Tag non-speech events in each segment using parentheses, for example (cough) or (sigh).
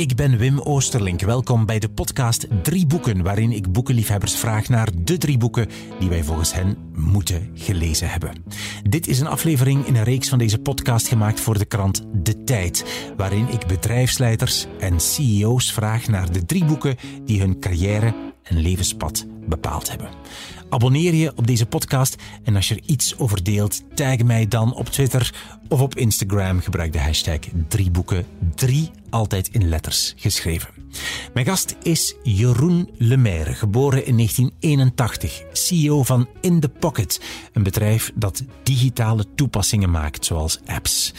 Ik ben Wim Oosterlink. Welkom bij de podcast Drie Boeken, waarin ik boekenliefhebbers vraag naar de drie boeken die wij volgens hen moeten gelezen hebben. Dit is een aflevering in een reeks van deze podcast gemaakt voor de krant De Tijd, waarin ik bedrijfsleiders en CEO's vraag naar de drie boeken die hun carrière en levenspad bepaald hebben. Abonneer je op deze podcast en als je er iets over deelt, tag mij dan op Twitter of op Instagram. Gebruik de hashtag drieboeken, drie altijd in letters geschreven. Mijn gast is Jeroen Lemaire, geboren in 1981, CEO van In The Pocket, een bedrijf dat digitale toepassingen maakt, zoals apps.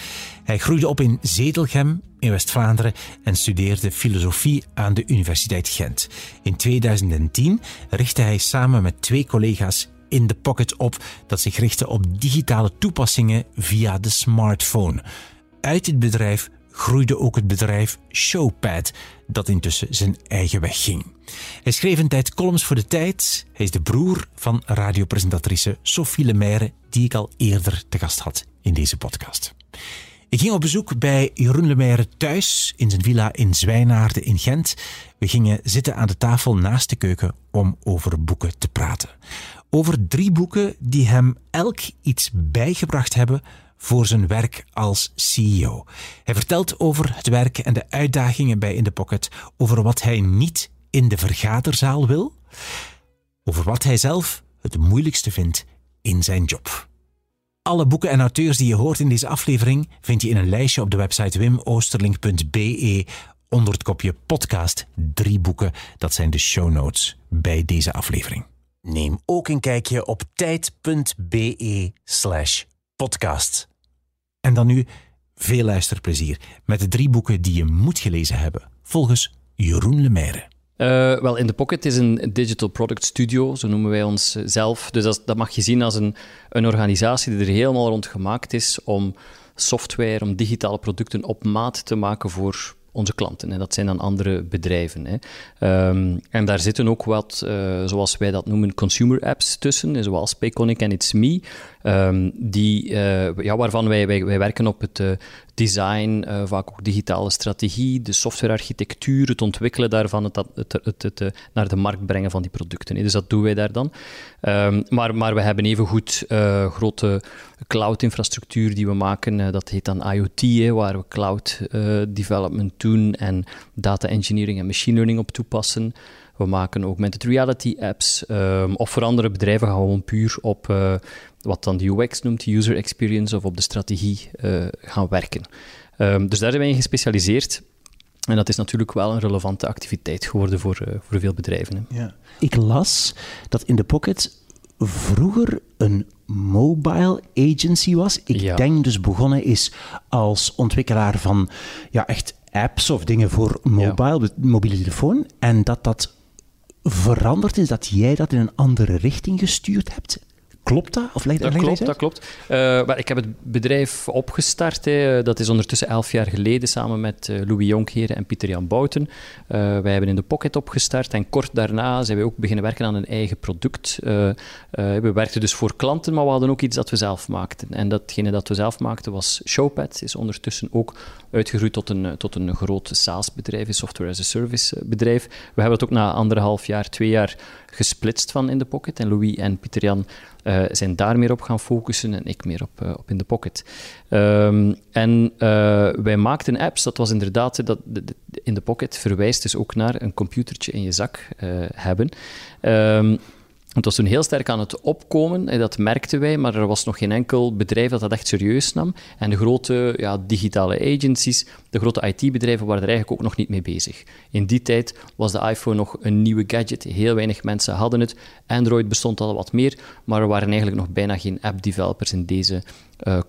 Hij groeide op in Zedelgem in West-Vlaanderen en studeerde filosofie aan de Universiteit Gent. In 2010 richtte hij samen met twee collega's in the Pocket op dat zich richtte op digitale toepassingen via de smartphone. Uit dit bedrijf groeide ook het bedrijf Showpad, dat intussen zijn eigen weg ging. Hij schreef een tijd columns voor de tijd. Hij is de broer van radiopresentatrice Sophie Lemaire, die ik al eerder te gast had in deze podcast. Ik ging op bezoek bij Jeroen Lemaire thuis in zijn villa in Zwijnaarden in Gent. We gingen zitten aan de tafel naast de keuken om over boeken te praten. Over drie boeken die hem elk iets bijgebracht hebben voor zijn werk als CEO. Hij vertelt over het werk en de uitdagingen bij In The Pocket, over wat hij niet in de vergaderzaal wil, over wat hij zelf het moeilijkste vindt in zijn job. Alle boeken en auteurs die je hoort in deze aflevering vind je in een lijstje op de website wimoosterlink.be onder het kopje podcast drie boeken. Dat zijn de show notes bij deze aflevering. Neem ook een kijkje op tijd.be slash podcast. En dan nu veel luisterplezier met de drie boeken die je moet gelezen hebben, volgens Jeroen Lemaire. Uh, wel, In The Pocket is een digital product studio, zo noemen wij ons zelf. Dus dat, dat, mag je zien als een, een organisatie die er helemaal rond gemaakt is om software, om digitale producten op maat te maken voor onze klanten. En dat zijn dan andere bedrijven. Hè. Um, en daar zitten ook wat, uh, zoals wij dat noemen, consumer apps tussen, zoals Payconic en It's Me, um, die, ja, waarvan wij, wij, werken op het design, vaak ook digitale strategie, de softwarearchitectuur, het ontwikkelen daarvan, het, het, het, het naar de markt brengen van die producten. Dus dat doen wij daar dan. Um, maar, maar we hebben evengoed grote cloud-infrastructuur die we maken, dat heet dan IoT, hè, waar we cloud development doen en data engineering en machine learning op toepassen. We maken augmented reality apps. Um, of voor andere bedrijven gaan we gewoon puur op uh, wat dan de UX noemt, de user experience, of op de strategie uh, gaan werken. Um, dus daar zijn wij in gespecialiseerd. En dat is natuurlijk wel een relevante activiteit geworden voor, uh, voor veel bedrijven. Hè. Ja. Ik las dat in de Pocket vroeger een mobile agency was. Ik ja. denk dus begonnen is als ontwikkelaar van ja, echt apps of dingen voor mobile, ja. mobiele telefoon. En dat dat veranderd is, dat jij dat in een andere richting gestuurd hebt. Klopt dat? Of dat klopt, dat klopt. Uh, maar ik heb het bedrijf opgestart. Hè. Dat is ondertussen elf jaar geleden samen met uh, Louis Jonkheren en Pieter-Jan Bouten. Uh, wij hebben in de Pocket opgestart en kort daarna zijn we ook beginnen werken aan een eigen product. we werkten dus voor klanten, maar we hadden ook iets dat we zelf maakten. En datgene dat we zelf maakten was Showpad. Is ondertussen ook uitgegroeid tot een, tot een groot SaaS-bedrijf, een software as a service bedrijf. We hebben het ook na anderhalf jaar, twee jaar gesplitst van in de pocket. En Louis en Pieter Jan uh, zijn daar meer op gaan focussen en ik meer op, uh, op in de pocket. Um, en uh, wij maakten apps, dat was inderdaad, dat, de, in de pocket verwijst dus ook naar een computertje in je zak hebben. Um, het was toen heel sterk aan het opkomen, en dat merkten wij, maar er was nog geen enkel bedrijf dat dat echt serieus nam. En de grote ja, digitale agencies, de grote IT-bedrijven waren er eigenlijk ook nog niet mee bezig. In die tijd was de iPhone nog een nieuwe gadget, heel weinig mensen hadden het. Android bestond al wat meer, maar er waren eigenlijk nog bijna geen app-developers in deze uh,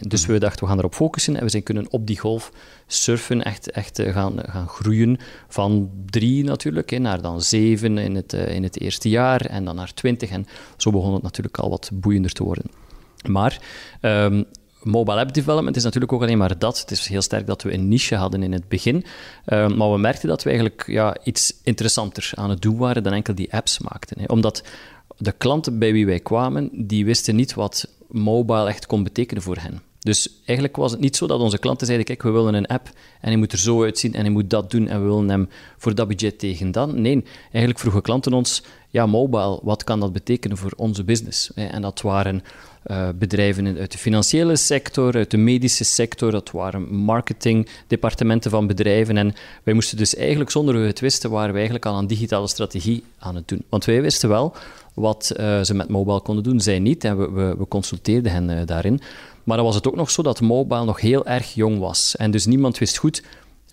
Dus mhm. we dachten, we gaan erop focussen en we zijn kunnen op die golf surfen, echt, echt eh, gaan, gaan groeien van drie natuurlijk, hè, naar dan zeven in het, uh, in het eerste jaar en dan naar twintig. En zo begon het natuurlijk al wat boeiender te worden. Maar um, mobile app development is natuurlijk ook alleen maar dat. Het is heel sterk dat we een niche hadden in het begin. Um, maar we merkten dat we eigenlijk ja, iets interessanter aan het doen waren dan enkel die apps maakten. Hè. Omdat de klanten bij wie wij kwamen, die wisten niet wat mobile echt kon betekenen voor hen. Dus eigenlijk was het niet zo dat onze klanten zeiden, kijk, we willen een app en hij moet er zo uitzien en hij moet dat doen en we willen hem voor dat budget tegen dan. Nee, eigenlijk vroegen klanten ons, ja, mobile, wat kan dat betekenen voor onze business? En dat waren uh, bedrijven uit de financiële sector, uit de medische sector, dat waren marketingdepartementen van bedrijven. En wij moesten dus eigenlijk, zonder we het wisten, waren we eigenlijk al een digitale strategie aan het doen. Want wij wisten wel wat uh, ze met mobile konden doen, zij niet. En we, we, we consulteerden hen uh, daarin. Maar dan was het ook nog zo dat mobile nog heel erg jong was. En dus niemand wist goed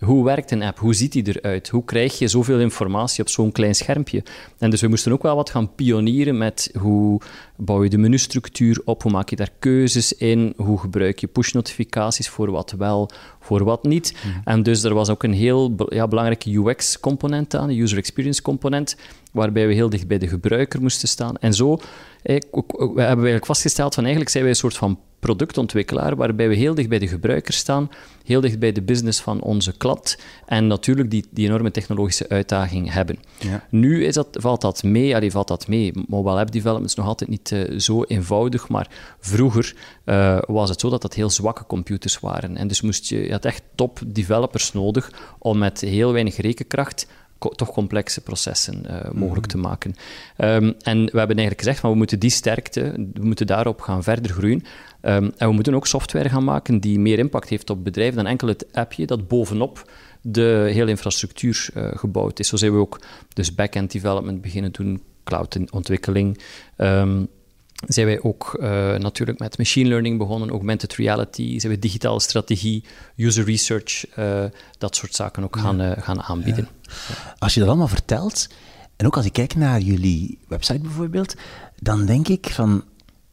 hoe werkt een app? Hoe ziet die eruit? Hoe krijg je zoveel informatie op zo'n klein schermpje? En dus we moesten ook wel wat gaan pionieren met hoe bouw je de menustructuur op, hoe maak je daar keuzes in, hoe gebruik je push-notificaties voor wat wel, voor wat niet. Mhm. En dus er was ook een heel ja, belangrijke UX-component aan, een user experience component, waarbij we heel dicht bij de gebruiker moesten staan. En zo eh, we hebben eigenlijk vastgesteld van eigenlijk zijn wij een soort van productontwikkelaar, waarbij we heel dicht bij de gebruiker staan, heel dicht bij de business van onze klant en natuurlijk die, die enorme technologische uitdaging hebben. Ja. Nu is dat, valt dat mee, allee, valt dat mee. Mobile app development is nog altijd niet uh, zo eenvoudig, maar vroeger uh, was het zo dat dat heel zwakke computers waren. En dus moest je, je had echt top developers nodig om met heel weinig rekenkracht toch complexe processen uh, mogelijk te maken. Um, en we hebben eigenlijk gezegd, van we moeten die sterkte, we moeten daarop gaan verder groeien. Um, en we moeten ook software gaan maken die meer impact heeft op bedrijven dan enkel het appje dat bovenop de hele infrastructuur uh, gebouwd is. Zo zijn we ook dus back-end development beginnen doen, cloud-ontwikkeling. Um, zijn wij ook uh, natuurlijk met machine learning begonnen, augmented reality, zijn we digitale strategie, user research, uh, dat soort zaken ook gaan, uh, gaan aanbieden. Ja. Als je dat allemaal vertelt, en ook als ik kijk naar jullie website bijvoorbeeld, dan denk ik van,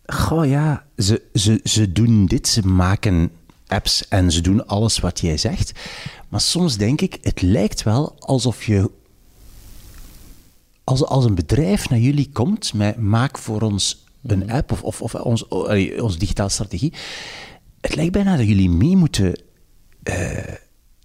goh ja, ze, ze, ze doen dit, ze maken apps en ze doen alles wat jij zegt. Maar soms denk ik, het lijkt wel alsof je als, als een bedrijf naar jullie komt met maak voor ons een mhm. app of, of, of ons, onze digitale strategie. Het lijkt bijna dat jullie mee moeten uh,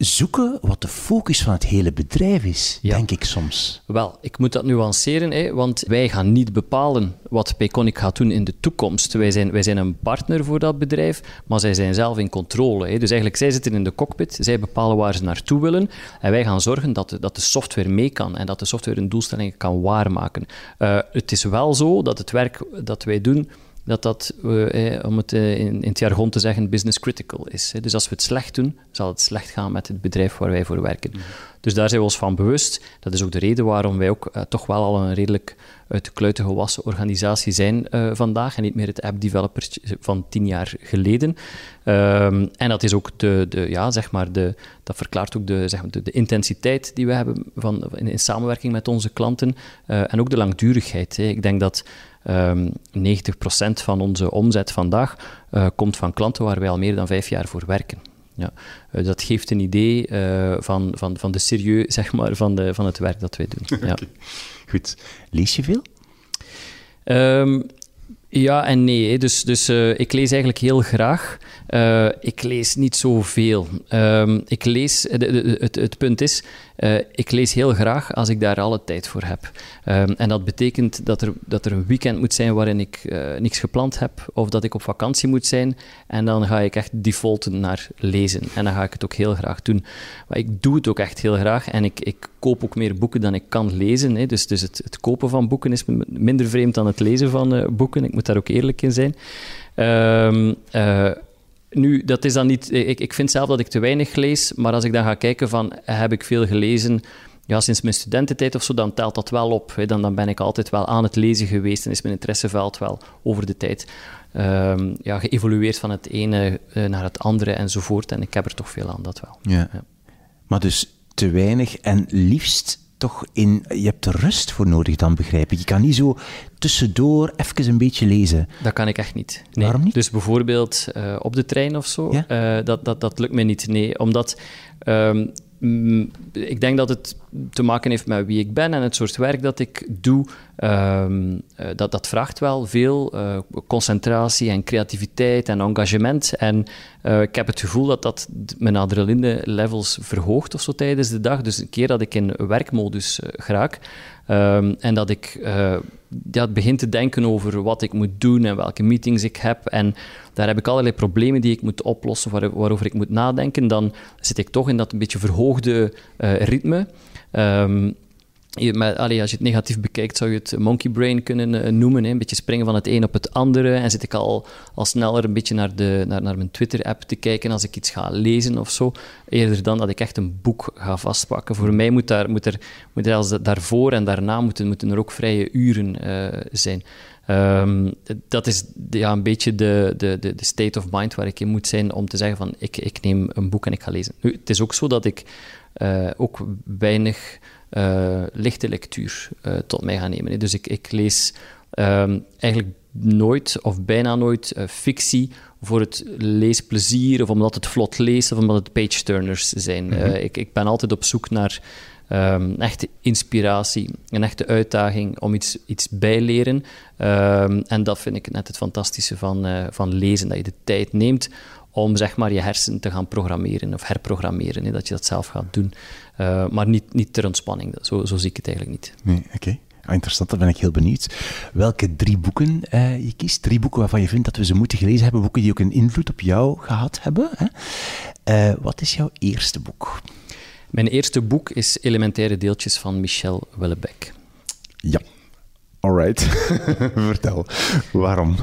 zoeken wat de focus van het hele bedrijf is, denk ik soms. Wel, ik moet dat nuanceren, hè, want wij gaan niet bepalen wat Payconic gaat doen in de toekomst. Wij zijn, wij zijn een partner voor dat bedrijf, maar zij zijn zelf in controle. Hè. Dus eigenlijk, zij zitten in de cockpit, zij bepalen waar ze naartoe willen en wij gaan zorgen dat de, dat de software mee kan en dat de software hun doelstellingen kan waarmaken. Uh, het is wel zo dat het werk dat wij doen dat dat, eh, om het eh, in, in, het jargon te zeggen, business critical is. Hè. Dus als we het slecht doen, zal het slecht gaan met het bedrijf waar wij voor werken. Mhm. Dus daar zijn we ons van bewust. Dat is ook de reden waarom wij ook eh, toch wel al een redelijk uit de kluiten gewassen organisatie zijn vandaag en niet meer het app-developer van tien jaar geleden. Um, en dat is ook de, de, ja, zeg maar de, dat verklaart ook de, zeg maar, de, de intensiteit die we hebben van, in, in samenwerking met onze klanten en ook de langdurigheid. Hè. Ik denk dat Um, ehm, 90% van onze omzet vandaag uh, komt van klanten waar wij al meer dan vijf jaar voor werken. Ja. Uh, dat geeft een idee uh, van, van, van de serieus (laughs) zeg maar, van, de, van het werk dat wij doen. (laughs) Ja. Okay. Goed. Lees je veel? Um, ja en nee. Dus, dus uh, ik lees eigenlijk heel graag. Uh, ik lees niet zoveel. Um, ik lees, de, de, het, het punt is, uh, ik lees heel graag als ik daar alle tijd voor heb. Um, en dat betekent dat er, dat er een weekend moet zijn waarin ik uh, niks gepland heb, of dat ik op vakantie moet zijn. En dan ga ik echt defaulten naar lezen. En dan ga ik het ook heel graag doen. Maar ik doe het ook echt heel graag. En ik, ik koop ook meer boeken dan ik kan lezen. Hè. Dus, dus het, het, kopen van boeken is minder vreemd dan het lezen van boeken. Ik moet daar ook eerlijk in zijn. Um, nu, dat is dan niet... Ik, ik vind zelf dat ik te weinig lees, maar als ik dan ga kijken van, heb ik veel gelezen... Ja, sinds mijn studententijd of zo, dan telt dat wel op. Hè. Dan, dan ben ik altijd wel aan het lezen geweest en is mijn interesseveld wel over de tijd um, ja, geëvolueerd van het ene uh, naar het andere enzovoort. En ik heb er toch veel aan, dat wel. Ja. ja. Maar dus te weinig en liefst toch in... Je hebt er rust voor nodig dan, begrijp ik. Je kan niet zo tussendoor even een beetje lezen. Dat kan ik echt niet. Nee. Waarom niet? Dus bijvoorbeeld uh, op de trein of zo, ja? uh, dat, dat, dat lukt me niet. Nee, omdat... Um, ik denk dat het te maken heeft met wie ik ben en het soort werk dat ik doe. ehm, dat, dat vraagt wel veel concentratie en creativiteit en engagement. En ik heb het gevoel dat dat mijn adrenaline-levels verhoogt of zo tijdens de dag. Dus een keer dat ik in werkmodus geraak, Ehm, en dat ik uh, ja, begin te denken over wat ik moet doen en welke meetings ik heb. En daar heb ik allerlei problemen die ik moet oplossen, waarover ik moet nadenken. Dan zit ik toch in dat een beetje verhoogde uh, ritme. Um, maar, als je het negatief bekijkt, zou je het monkey brain kunnen eh, noemen. Hè? Een beetje springen van het een op het andere. En zit ik al, al sneller een beetje naar, de, naar, naar mijn Twitter-app te kijken als ik iets ga lezen of zo. Eerder dan dat ik echt een boek ga vastpakken. Voor mij moet, daar, moet er, moet er als daarvoor en daarna moeten, moeten er ook vrije uren uh, zijn. Um, dat is ja, een beetje de, de, de, state of mind waar ik in moet zijn om te zeggen van ik, ik neem een boek en ik ga lezen. Nu, het is ook zo dat ik uh, ook weinig uh, lichte lectuur uh, tot mij gaan nemen. Dus ik, ik lees um, eigenlijk nooit of bijna nooit uh, fictie voor het leesplezier of omdat het vlot leest of omdat het page-turners zijn. Mm -hmm. ik, ik ben altijd op zoek naar um, echte inspiratie, een echte uitdaging om iets, iets bijleren. Um, en dat vind ik net het fantastische van, van lezen, dat je de tijd neemt om zeg maar, je hersenen te gaan programmeren of herprogrammeren, hè, dat je dat zelf gaat doen. Uh, maar niet, niet ter ontspanning, zo, zo zie ik het eigenlijk niet. Nee, oké. Okay. Ah, interessant, dan ben ik heel benieuwd. Welke drie boeken uh, je kiest? Drie boeken waarvan je vindt dat we ze moeten gelezen hebben, boeken die ook een invloed op jou gehad hebben. Hè? Uh, wat is jouw eerste boek? Mijn eerste boek is Elementaire Deeltjes van Michel Wellebec. Ja, Alright. (laughs) Vertel, waarom?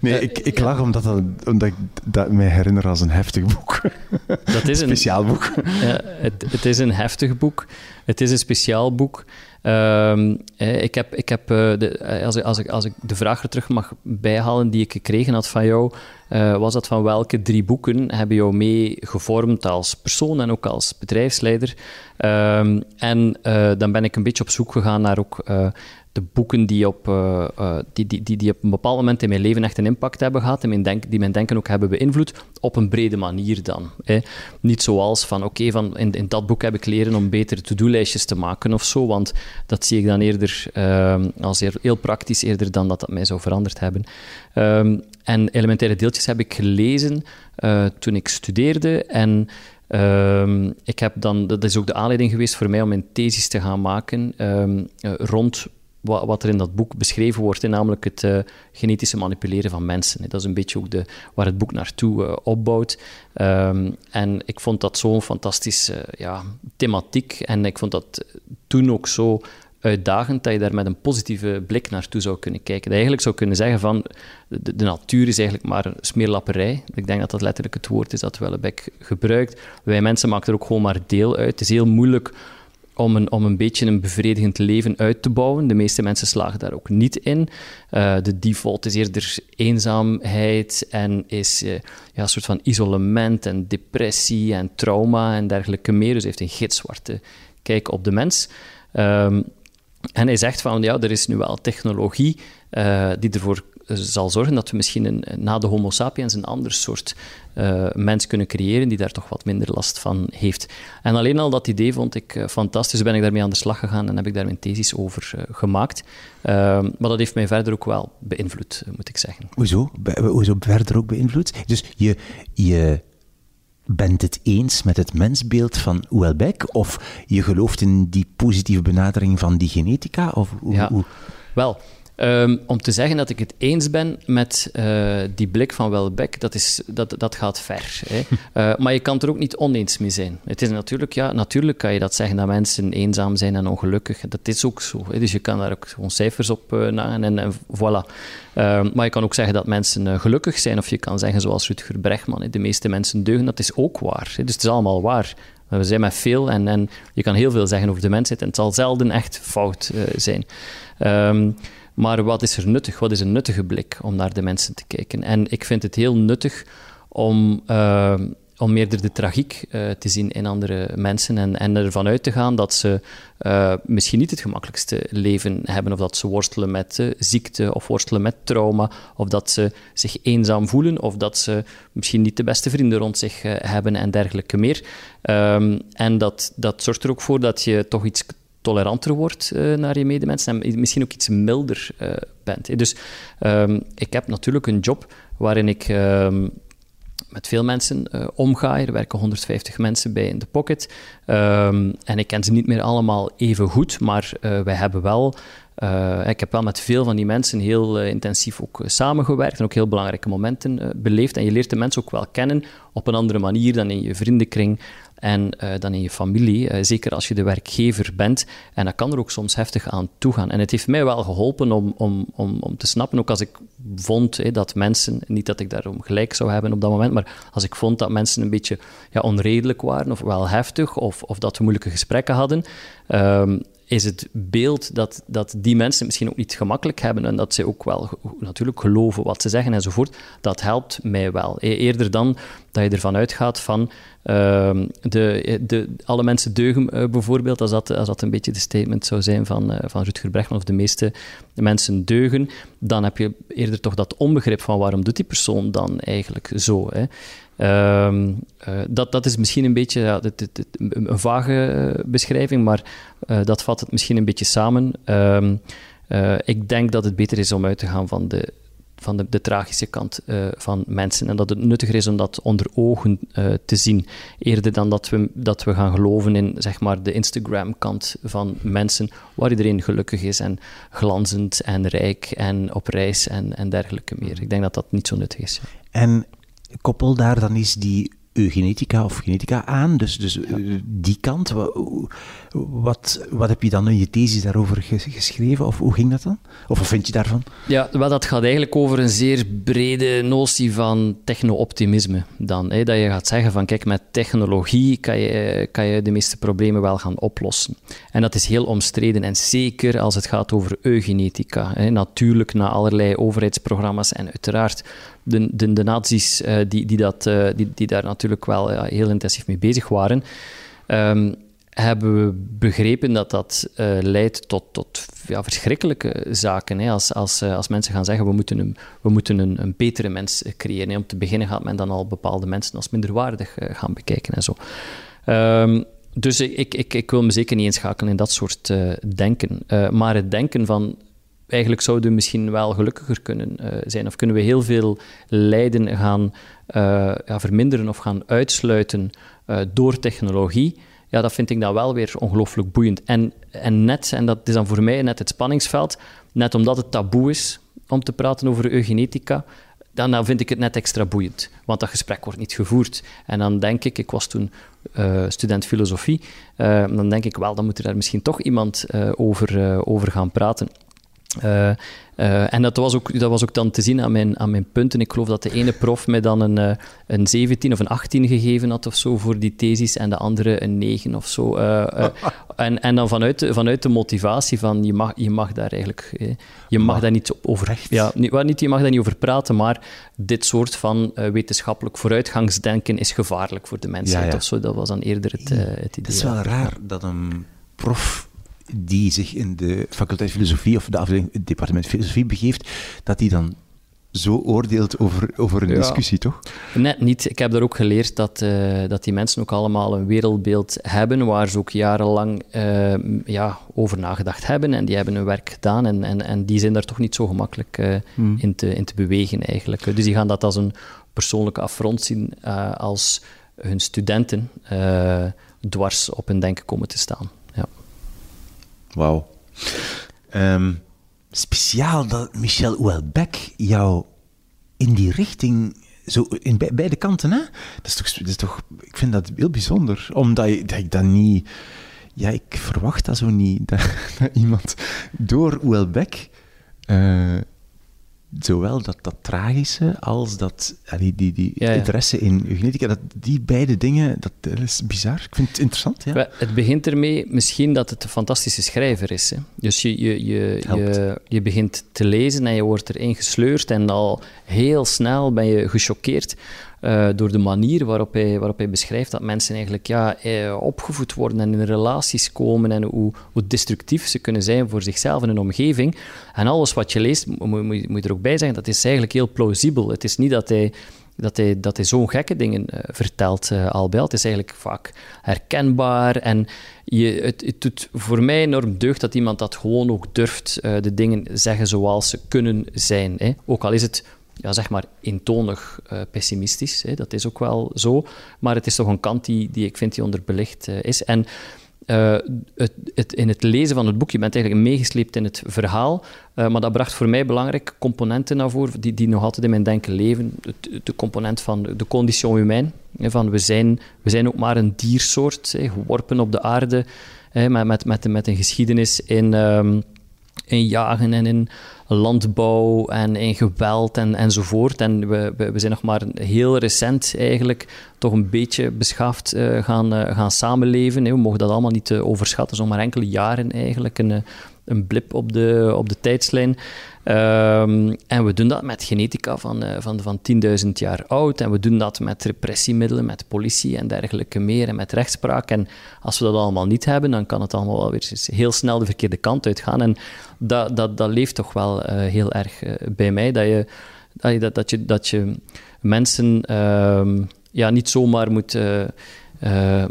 Nee, ik, ik lach omdat, dat, omdat ik dat mij herinner als een heftig boek. Dat is (laughs) een speciaal boek. Ja, het, het is een heftig boek. Het is een speciaal boek. Um, ik heb, ik heb uh, de, als, ik, als, ik, als ik de vraag er terug mag bijhalen die ik gekregen had van jou, uh, was dat van welke drie boeken hebben jou mee gevormd als persoon en ook als bedrijfsleider? Um, en uh, dan ben ik een beetje op zoek gegaan naar ook de boeken die op, uh, uh, die, die, die, die op een bepaald moment in mijn leven echt een impact hebben gehad mijn denk, die mijn denken ook hebben beïnvloed, op een brede manier dan. Hè. Niet zoals van, oké, van in, in dat boek heb ik leren om betere to-do-lijstjes te maken of zo, want dat zie ik dan eerder uh, als heel, heel, praktisch, eerder dan dat dat mij zou veranderd hebben. Um, en elementaire deeltjes heb ik gelezen toen ik studeerde en Um, ik heb dan, dat is ook de aanleiding geweest voor mij om mijn thesis te gaan maken uh, rond wat, wat, er in dat boek beschreven wordt, namelijk het uh, genetische manipuleren van mensen. Dat is een beetje ook de, waar het boek naartoe uh, opbouwt. Um, en ik vond dat zo'n fantastische ja, thematiek en ik vond dat toen ook zo uitdagend dat je daar met een positieve blik naartoe zou kunnen kijken. Dat je eigenlijk zou kunnen zeggen van de, de, natuur is eigenlijk maar smeerlapperij. Ik denk dat dat letterlijk het woord is dat Wellebec gebruikt. Wij mensen maken er ook gewoon maar deel uit. Het is heel moeilijk om een, om een beetje een bevredigend leven uit te bouwen. De meeste mensen slagen daar ook niet in. Uh, de default is eerder eenzaamheid en is uh, ja, een soort van isolement en depressie en trauma en dergelijke meer. Dus heeft een gitzwarte kijk op de mens. Um, en hij zegt van, ja, er is nu wel technologie uh, die ervoor zal zorgen dat we misschien een, na de Homo sapiens een ander soort uh, mens kunnen creëren die daar toch wat minder last van heeft. En alleen al dat idee vond ik uh, fantastisch. Ben ik daarmee aan de slag gegaan en heb ik daar mijn thesis over uh, gemaakt. Ehm, maar dat heeft mij verder ook wel beïnvloed, moet ik zeggen. Hoezo? Be hoezo verder ook beïnvloed? Dus je, je bent het eens met het mensbeeld van Houellebecq? Of je gelooft in die positieve benadering van die genetica? Of hoe, ja, wel... Um, om te zeggen dat ik het eens ben met uh, die blik van Welbeck, dat, is, dat, dat gaat ver. Hè. Uh, (laughs) maar je kan het er ook niet oneens mee zijn. Het is natuurlijk, ja, natuurlijk kan je dat zeggen dat mensen eenzaam zijn en ongelukkig. Dat is ook zo. Hè. Dus je kan daar ook gewoon cijfers op uh, nagaan en, en voilà. Um, maar je kan ook zeggen dat mensen gelukkig zijn, of je kan zeggen zoals Rutger Bregman, hè, de meeste mensen deugen, dat is ook waar. Hè. Dus het is allemaal waar. We zijn met veel en, en je kan heel veel zeggen over de mensheid en het zal zelden echt fout zijn. Um, maar wat is er nuttig? Wat is een nuttige blik om naar de mensen te kijken? En ik vind het heel nuttig om, uh, om eerder de tragiek uh, te zien in andere mensen en, en ervan uit te gaan dat ze uh, misschien niet het gemakkelijkste leven hebben, of dat ze worstelen met ziekte of worstelen met trauma, of dat ze zich eenzaam voelen, of dat ze misschien niet de beste vrienden rond zich hebben en dergelijke meer. Um, en dat, dat zorgt er ook voor dat je toch iets toleranter wordt naar je medemensen en misschien ook iets milder bent. Dus ehm, ik heb natuurlijk een job waarin ik ehm, met veel mensen uh, omga. Er werken 150 mensen bij in de Pocket. Ehm, en ik ken ze niet meer allemaal even goed, maar uh, wij hebben wel... Uh, ik heb wel met veel van die mensen heel intensief ook samengewerkt en ook heel belangrijke momenten beleefd. En je leert de mensen ook wel kennen op een andere manier dan in je vriendenkring en dan in je familie, zeker als je de werkgever bent. En dat kan er ook soms heftig aan toegaan. En het heeft mij wel geholpen om, om, om, om te snappen, ook als ik vond dat mensen, niet dat ik daarom gelijk zou hebben op dat moment, maar als ik vond dat mensen een beetje ja, onredelijk waren of wel heftig of, of dat we moeilijke gesprekken hadden, um, is het beeld dat, dat die mensen misschien ook niet gemakkelijk hebben en dat ze ook wel natuurlijk geloven wat ze zeggen enzovoort, dat helpt mij wel. E-, eerder dan dat je ervan uitgaat van uh, de, de, alle mensen deugen uh, bijvoorbeeld, als dat, als dat een beetje de statement zou zijn van, uh, van Rutger Bregman, of de meeste mensen deugen, dan heb je eerder toch dat onbegrip van waarom doet die persoon dan eigenlijk zo. Hè? Um, uh, dat, dat is misschien een beetje ja, een vage eh, beschrijving, maar uh, dat vat het misschien een beetje samen. Um, ik denk dat het beter is om uit te gaan van de, van de, de tragische kant van mensen. En dat het nuttiger is om dat onder ogen te zien. Eerder dan dat we, dat we gaan geloven in zeg maar, de Instagram-kant van mensen, waar iedereen gelukkig is en glanzend en rijk en op reis en, en dergelijke meer. Ik denk dat dat niet zo nuttig is. En koppel daar dan eens die eugenetica of genetica aan. Dus, dus ja. Eh, die kant. Wat, wat heb je dan in je thesis daarover geschreven? Of hoe ging dat dan? Of wat vind je daarvan? Ja, wel, dat gaat eigenlijk over een zeer brede notie van techno-optimisme. Dan, hè, dat je gaat zeggen van kijk, met technologie kan je, kan je de meeste problemen wel gaan oplossen. En dat is heel omstreden. En zeker als het gaat over eugenetica. Hè. Natuurlijk na allerlei overheidsprogramma's en uiteraard de, de, de nazi's uh, die, die, dat, uh, die, die daar natuurlijk wel heel intensief mee bezig waren, um, hebben we begrepen dat dat uh, leidt tot, tot ja, verschrikkelijke zaken. Hè. Als, als, als mensen gaan zeggen, we moeten een, we moeten een, een betere mens creëren. Om te beginnen gaat men dan al bepaalde mensen als minderwaardig gaan bekijken en zo. Um, dus ik, ik, ik wil me zeker niet inschakelen in dat soort denken. maar het denken van eigenlijk zouden we misschien wel gelukkiger kunnen uh, zijn. Of kunnen we heel veel lijden gaan uh, ja, verminderen of gaan uitsluiten uh, door technologie. Ja, dat vind ik dan wel weer ongelooflijk boeiend. En, en net, en dat is dan voor mij net het spanningsveld, net omdat het taboe is om te praten over eugenetica, dan, vind ik het net extra boeiend. Want dat gesprek wordt niet gevoerd. En dan denk ik, ik was toen student filosofie, dan denk ik wel, dan moet er daar misschien toch iemand over, over gaan praten. Uh, uh, en dat was, ook, dat was ook dan te zien aan mijn, aan mijn punten. Ik geloof dat de ene prof mij dan een, uh, een 17 of een 18 gegeven had of zo voor die thesis en de andere een 9 of zo. en, en dan vanuit, vanuit de motivatie van je mag, je mag daar eigenlijk je mag daar niet over... Ja, niet, niet, je mag daar niet over praten, maar dit soort van wetenschappelijk vooruitgangsdenken is gevaarlijk voor de mensheid ja, ja. of zo. Dat was dan eerder het, het idee. Het is wel raar dat een prof die zich in de faculteit filosofie of de afdeling, het departement filosofie begeeft, dat die dan zo oordeelt over, over een ja. discussie, toch? Net niet. Ik heb daar ook geleerd dat, uh, dat die mensen ook allemaal een wereldbeeld hebben waar ze ook jarenlang uh, ja, over nagedacht hebben en die hebben hun werk gedaan en, en, en die zijn daar toch niet zo gemakkelijk uh, hmm. in, te, in te bewegen eigenlijk. Dus die gaan dat als een persoonlijke affront zien als hun studenten dwars op hun denken komen te staan. Wauw. Um, speciaal dat Michel Houellebecq jou in die richting zo in be beide kanten, hè? Dat is, toch, dat is toch, ik vind dat heel bijzonder, omdat je, dat ik dat niet, ja, ik verwacht dat zo niet, (laughs) dat, dat iemand door Houellebecq uh, zowel dat, dat tragische als dat, die, die, die ja, ja. interesse in eugenetica, dat, die beide dingen, dat, dat, is bizar. Ik vind het interessant. Ja. Het begint ermee misschien dat het een fantastische schrijver is. Hè. Dus je, je, je, je, je begint te lezen en je wordt erin gesleurd en al heel snel ben je gechoqueerd uh, door de manier waarop hij, waarop hij beschrijft dat mensen eigenlijk ja, eh, opgevoed worden en in relaties komen en hoe, hoe destructief ze kunnen zijn voor zichzelf en hun omgeving. En alles wat je leest, moet, moet, moet je er ook bij zeggen, dat is eigenlijk heel plausibel. Het is niet dat hij dat hij, dat hij zo'n gekke dingen vertelt, al bij. Het is eigenlijk vaak herkenbaar en je, het, het, doet voor mij enorm deugd dat iemand dat gewoon ook durft de dingen zeggen zoals ze kunnen zijn. Hè. Ook al is het ja, zeg maar eentonig uh, pessimistisch. Hè. Dat is ook wel zo. Maar het is toch een kant die, die ik vind die onderbelicht uh, is. En uh, het, het, in het lezen van het boek, je bent eigenlijk meegesleept in het verhaal, maar dat bracht voor mij belangrijke componenten naar voren, die, die nog altijd in mijn denken leven. De, component van de condition humain, van we zijn, we zijn ook maar een diersoort, hè, geworpen op de aarde, hè, met, met, met, met een geschiedenis in... Um, in jagen en in landbouw en geweld en, enzovoort. En we, we, zijn nog maar heel recent eigenlijk toch een beetje beschaafd uh, gaan, uh, gaan samenleven. We mogen dat allemaal niet uh, overschatten, zomaar enkele jaren eigenlijk. Een, een blip op de, op de tijdslijn. Um, en we doen dat met genetica van, van, van 10.000 jaar oud. En we doen dat met repressiemiddelen, met politie en dergelijke meer. En met rechtspraak. En als we dat allemaal niet hebben, dan kan het allemaal wel weer heel snel de verkeerde kant uitgaan. En dat, dat, dat leeft toch wel uh, heel erg uh, bij mij. Dat je, dat, dat, je, dat je mensen uh, ja, niet zomaar moet,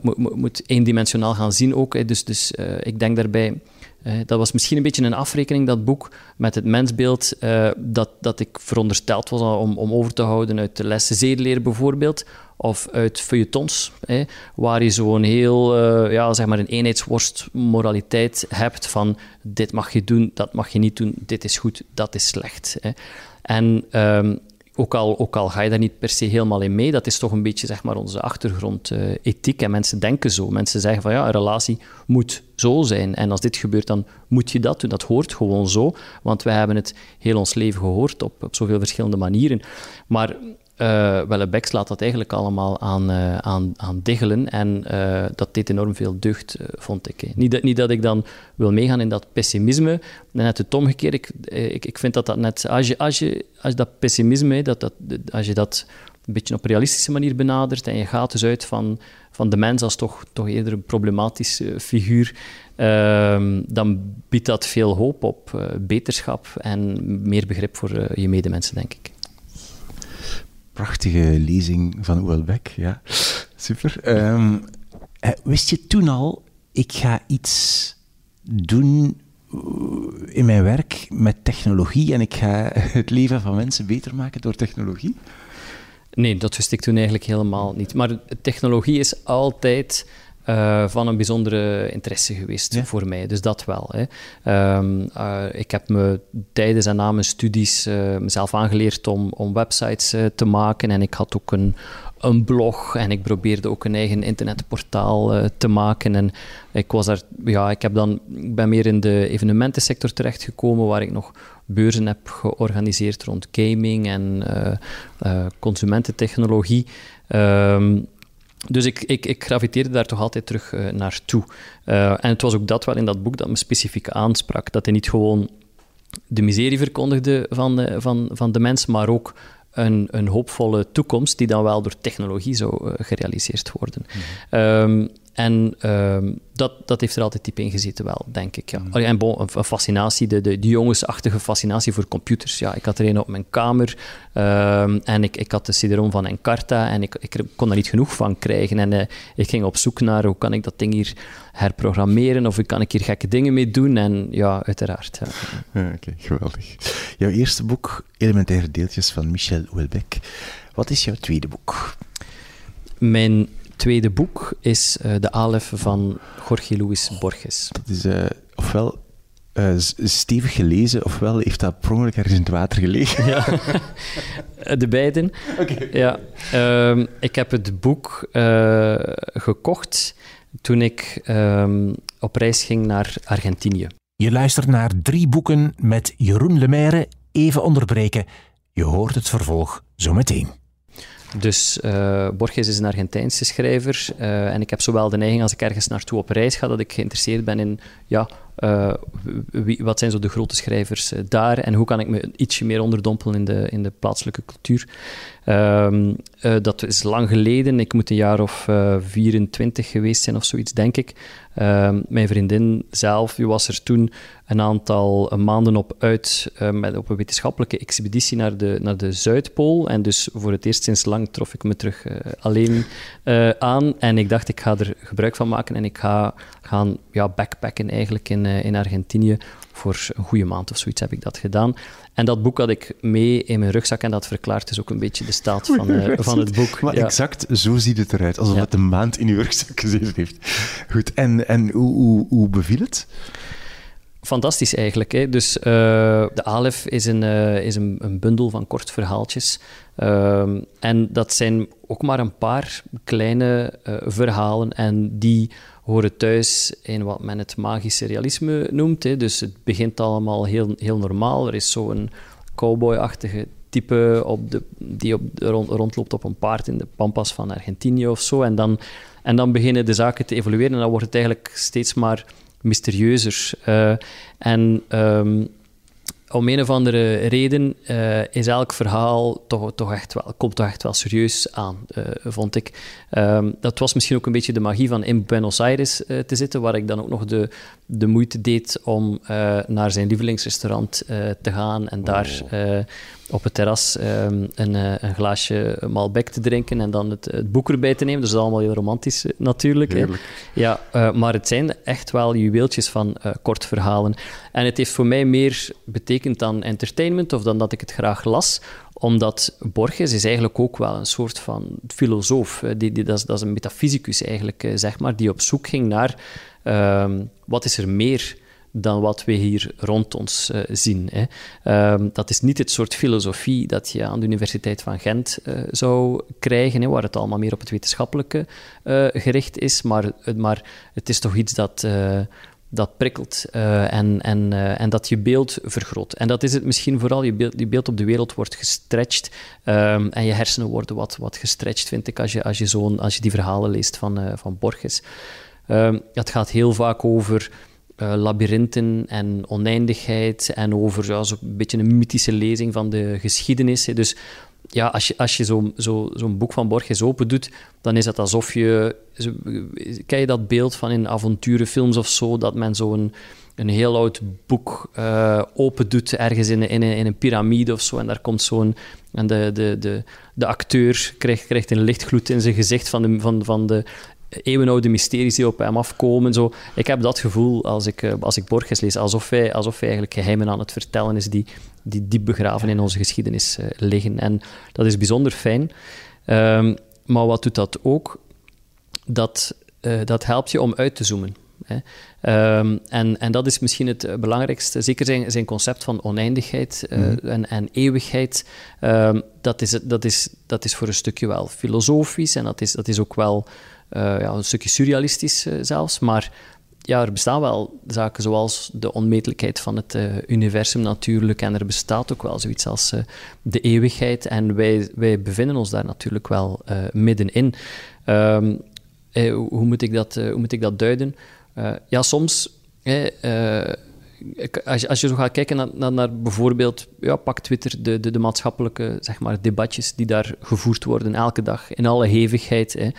moet, moet eendimensionaal gaan zien ook. Dus, dus ik denk daarbij uh, dat was misschien een beetje een afrekening, dat boek, met het mensbeeld uh, dat, dat ik verondersteld was om, om over te houden uit de lessen zedeleer bijvoorbeeld, of uit feuilletons, waar je zo'n heel, uh, ja, zeg maar een eenheidsworst moraliteit hebt van dit mag je doen, dat mag je niet doen, dit is goed, dat is slecht. En um, ook al, ook al ga je daar niet per se helemaal in mee, dat is toch een beetje zeg maar, onze achtergrond uh, ethiek. En mensen denken zo. Mensen zeggen van ja, een relatie moet zo zijn. En als dit gebeurt, dan moet je dat doen. Dat hoort gewoon zo. Want wij hebben het heel ons leven gehoord op, op zoveel verschillende manieren. Maar uh, Wellebeck laat dat eigenlijk allemaal aan, uh, aan, aan diggelen. En uh, dat deed enorm veel deugd, vond ik. Niet dat, niet dat ik dan wil meegaan in dat pessimisme. Net het omgekeerd. Ik, ik, ik vind dat dat net... Als je, als je, als dat pessimisme, dat, dat, als je dat een beetje op realistische manier benadert en je gaat dus uit van, van de mens als toch, toch eerder een problematische figuur, ehm, dan biedt dat veel hoop op beterschap en meer begrip voor je medemensen, denk ik prachtige lezing van Houellebecq. Ja, super. Um, wist je toen al, ik ga iets doen eh, in mijn werk met technologie en ik ga (laughs) het leven van mensen beter maken door technologie? Nee, dat wist ik toen eigenlijk helemaal niet. Maar technologie is altijd uh, van een bijzondere interesse geweest voor mij. Dus dat wel. Hè. Um, uh, ik heb me tijdens en na mijn studies uh, mezelf aangeleerd om, om websites te maken. En ik had ook een, een blog en ik probeerde ook een eigen internetportaal te maken. En ik was daar, ja, ik heb dan, ik ben meer in de evenementensector terechtgekomen, waar ik nog beurzen heb georganiseerd rond gaming en consumententechnologie. Um, dus ik, ik, ik graviteerde daar toch altijd terug uh, naartoe. Uh, en het was ook dat wel in dat boek dat me specifiek aansprak. Dat hij niet gewoon de miserie verkondigde van de, van, van de mens, maar ook een, een hoopvolle toekomst die dan wel door technologie zou gerealiseerd worden. Mm um, en um, dat, dat heeft er altijd diep in gezeten wel, denk ik. Ja. Mm. En bon, een, fascinatie, de, de, de, jongensachtige fascinatie voor computers. Ja, ik had er een op mijn kamer um, en ik, ik had de CD-ROM van Encarta en ik, ik kon daar niet genoeg van krijgen. En uh, ik ging op zoek naar hoe kan ik dat ding hier herprogrammeren of hoe kan ik hier gekke dingen mee doen. En ja, uiteraard. Ja. ja Oké, geweldig. Jouw eerste boek, Elementaire Deeltjes van Michel Houellebecq. Wat is jouw tweede boek? Mijn tweede boek is uh, De Alef van Jorge Luis Borges. Dat is uh, ofwel uh, stevig gelezen, ofwel heeft dat per ongeluk ergens in het water gelegen. Ja, (laughs) de beiden. Okay. Ja. Um, ik heb het boek gekocht toen ik um, op reis ging naar Argentinië. Je luistert naar drie boeken met Jeroen Lemaire. Even onderbreken. Je hoort het vervolg zometeen. Dus uh, Borges is een Argentijnse schrijver. Uh, en ik heb zowel de neiging als ik ergens naartoe op reis ga, dat ik geïnteresseerd ben in ja, wie, wat zijn zo de grote schrijvers daar en hoe kan ik me ietsje meer onderdompelen in de, in de plaatselijke cultuur. Um, dat is lang geleden. Ik moet een jaar of uh, 24 geweest zijn of zoiets, denk ik. Um, mijn vriendin zelf was er toen een aantal maanden op uit met, op een wetenschappelijke expeditie naar de, naar de Zuidpool. En dus voor het eerst sinds lang trof ik me terug alleen aan. En ik dacht, ik ga er gebruik van maken en ik ga gaan ja, backpacken eigenlijk in, in Argentinië. Voor een goede maand of zoiets heb ik dat gedaan. En dat boek had ik mee in mijn rugzak en dat verklaart dus ook een beetje de staat van, uh, (laughs) van het boek. Maar exact zo ziet het eruit, alsof het een maand in uw rugzak gezeten heeft. Goed, en, en hoe, hoe, hoe beviel het? Fantastisch eigenlijk. Hè? Dus uh, de Alef is, een, uh, is een, een, bundel van kort verhaaltjes. Uh, en dat zijn ook maar een paar kleine verhalen. En die horen thuis in wat men het magische realisme noemt. Hè. Dus het begint allemaal heel, heel normaal. Er is zo'n cowboy-achtige type op de, die op, rond, rondloopt op een paard in de pampas van Argentinië of zo. En dan, en dan beginnen de zaken te evolueren en dan wordt het eigenlijk steeds maar mysterieuzer. Uh, en um, om een of andere reden uh, is elk verhaal toch, toch echt wel, komt toch echt wel serieus aan, uh, vond ik. Um, dat was misschien ook een beetje de magie van in Buenos Aires uh, te zitten, waar ik dan ook nog de, de moeite deed om naar zijn lievelingsrestaurant te gaan en daar oh op het terras um, een, uh, een, glaasje Malbec te drinken en dan het, het, boek erbij te nemen. Dus dat is allemaal heel romantisch eh, natuurlijk. Hè. Ja, uh, maar het zijn echt wel juweeltjes van uh, kort verhalen. En het heeft voor mij meer betekend dan entertainment of dan dat ik het graag las omdat Borges is eigenlijk ook wel een soort van filosoof. Die, die, dat, is, dat is een metafysicus eigenlijk, zeg maar, die op zoek ging naar um, wat is er meer dan wat we hier rond ons uh, zien. Hè. Um, dat is niet het soort filosofie dat je aan de Universiteit van Gent uh, zou krijgen, hè, waar het allemaal meer op het wetenschappelijke uh, gericht is, maar, maar het is toch iets dat dat prikkelt en, en, en dat je beeld vergroot. En dat is het misschien vooral, je beeld, beeld op de wereld wordt gestretched um, en je hersenen worden wat, wat gestretched, vind ik, als je, als je, zo'n, als je die verhalen leest van, van Borges. Um, het gaat heel vaak over uh, labyrinthen en oneindigheid en over ja, zo'n beetje een mythische lezing van de geschiedenis. Dus ja, als je, als je zo'n zo, zo'n boek van Borges open doet, dan is het alsof je... Zo, ken je dat beeld van in avonturenfilms of zo, dat men zo'n een heel oud boek uh, open doet ergens in, in, in, een piramide of zo. En daar komt zo'n. En de, de, de, de acteur krijgt, krijgt een lichtgloed in zijn gezicht van de, van, van de eeuwenoude mysteries die op hem afkomen. Zo. Ik heb dat gevoel als ik, eh, als ik Borges lees, alsof hij, alsof hij eigenlijk geheimen aan het vertellen is die, die diep begraven in onze geschiedenis uh, liggen. En dat is bijzonder fijn. Um, maar wat doet dat ook? Dat, uh, dat helpt je om uit te zoomen. Hè. Um, en, en dat is misschien het belangrijkste. Zeker zijn, zijn concept van oneindigheid uh, mm. en, en, eeuwigheid. Um, dat, is, dat, is, dat is voor een stukje wel filosofisch en dat is, dat is ook wel ja, een stukje surrealistisch uh, zelfs. Maar ja, er bestaan wel zaken zoals de onmetelijkheid van het uh, universum natuurlijk. En er bestaat ook wel zoiets als de eeuwigheid. En wij, wij bevinden ons daar natuurlijk wel middenin. Um, hoe, moet ik dat, hoe moet ik dat duiden? ja, soms... als, je, als je zo gaat kijken naar, naar, naar, bijvoorbeeld, ja, pak Twitter, de, de, de, maatschappelijke zeg maar, debatjes die daar gevoerd worden elke dag in alle hevigheid.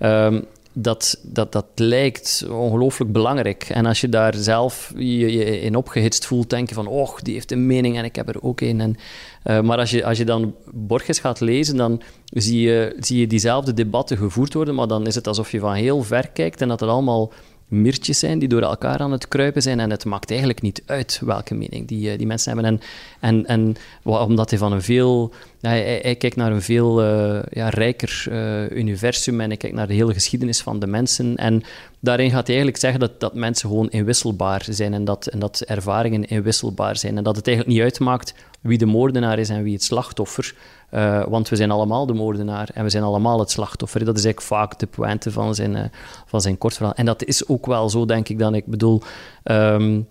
Um, dat, dat, dat lijkt ongelooflijk belangrijk. En als je daar zelf je, je in opgehitst voelt, denken van, oh, die heeft een mening en ik heb er ook een. En, uh, maar als je, als je dan Borges gaat lezen, dan zie je, zie je diezelfde debatten gevoerd worden, maar dan is het alsof je van heel ver kijkt en dat het allemaal mirtjes zijn die door elkaar aan het kruipen zijn. En het maakt eigenlijk niet uit welke mening die, eh, die mensen hebben. En, en, en omdat hij van een veel... Hij, kijkt naar een veel uh, ja, rijker uh, universum en hij kijkt naar de hele geschiedenis van de mensen. En daarin gaat hij eigenlijk zeggen dat, dat mensen gewoon inwisselbaar zijn en dat, en dat ervaringen inwisselbaar zijn. En dat het eigenlijk niet uitmaakt wie de moordenaar is en wie het slachtoffer. Uh, want we zijn allemaal de moordenaar en we zijn allemaal het slachtoffer. Dat is eigenlijk vaak de pointe van zijn, van zijn kortverhaal. En dat is ook wel zo, denk ik, dan. Ik bedoel... Um,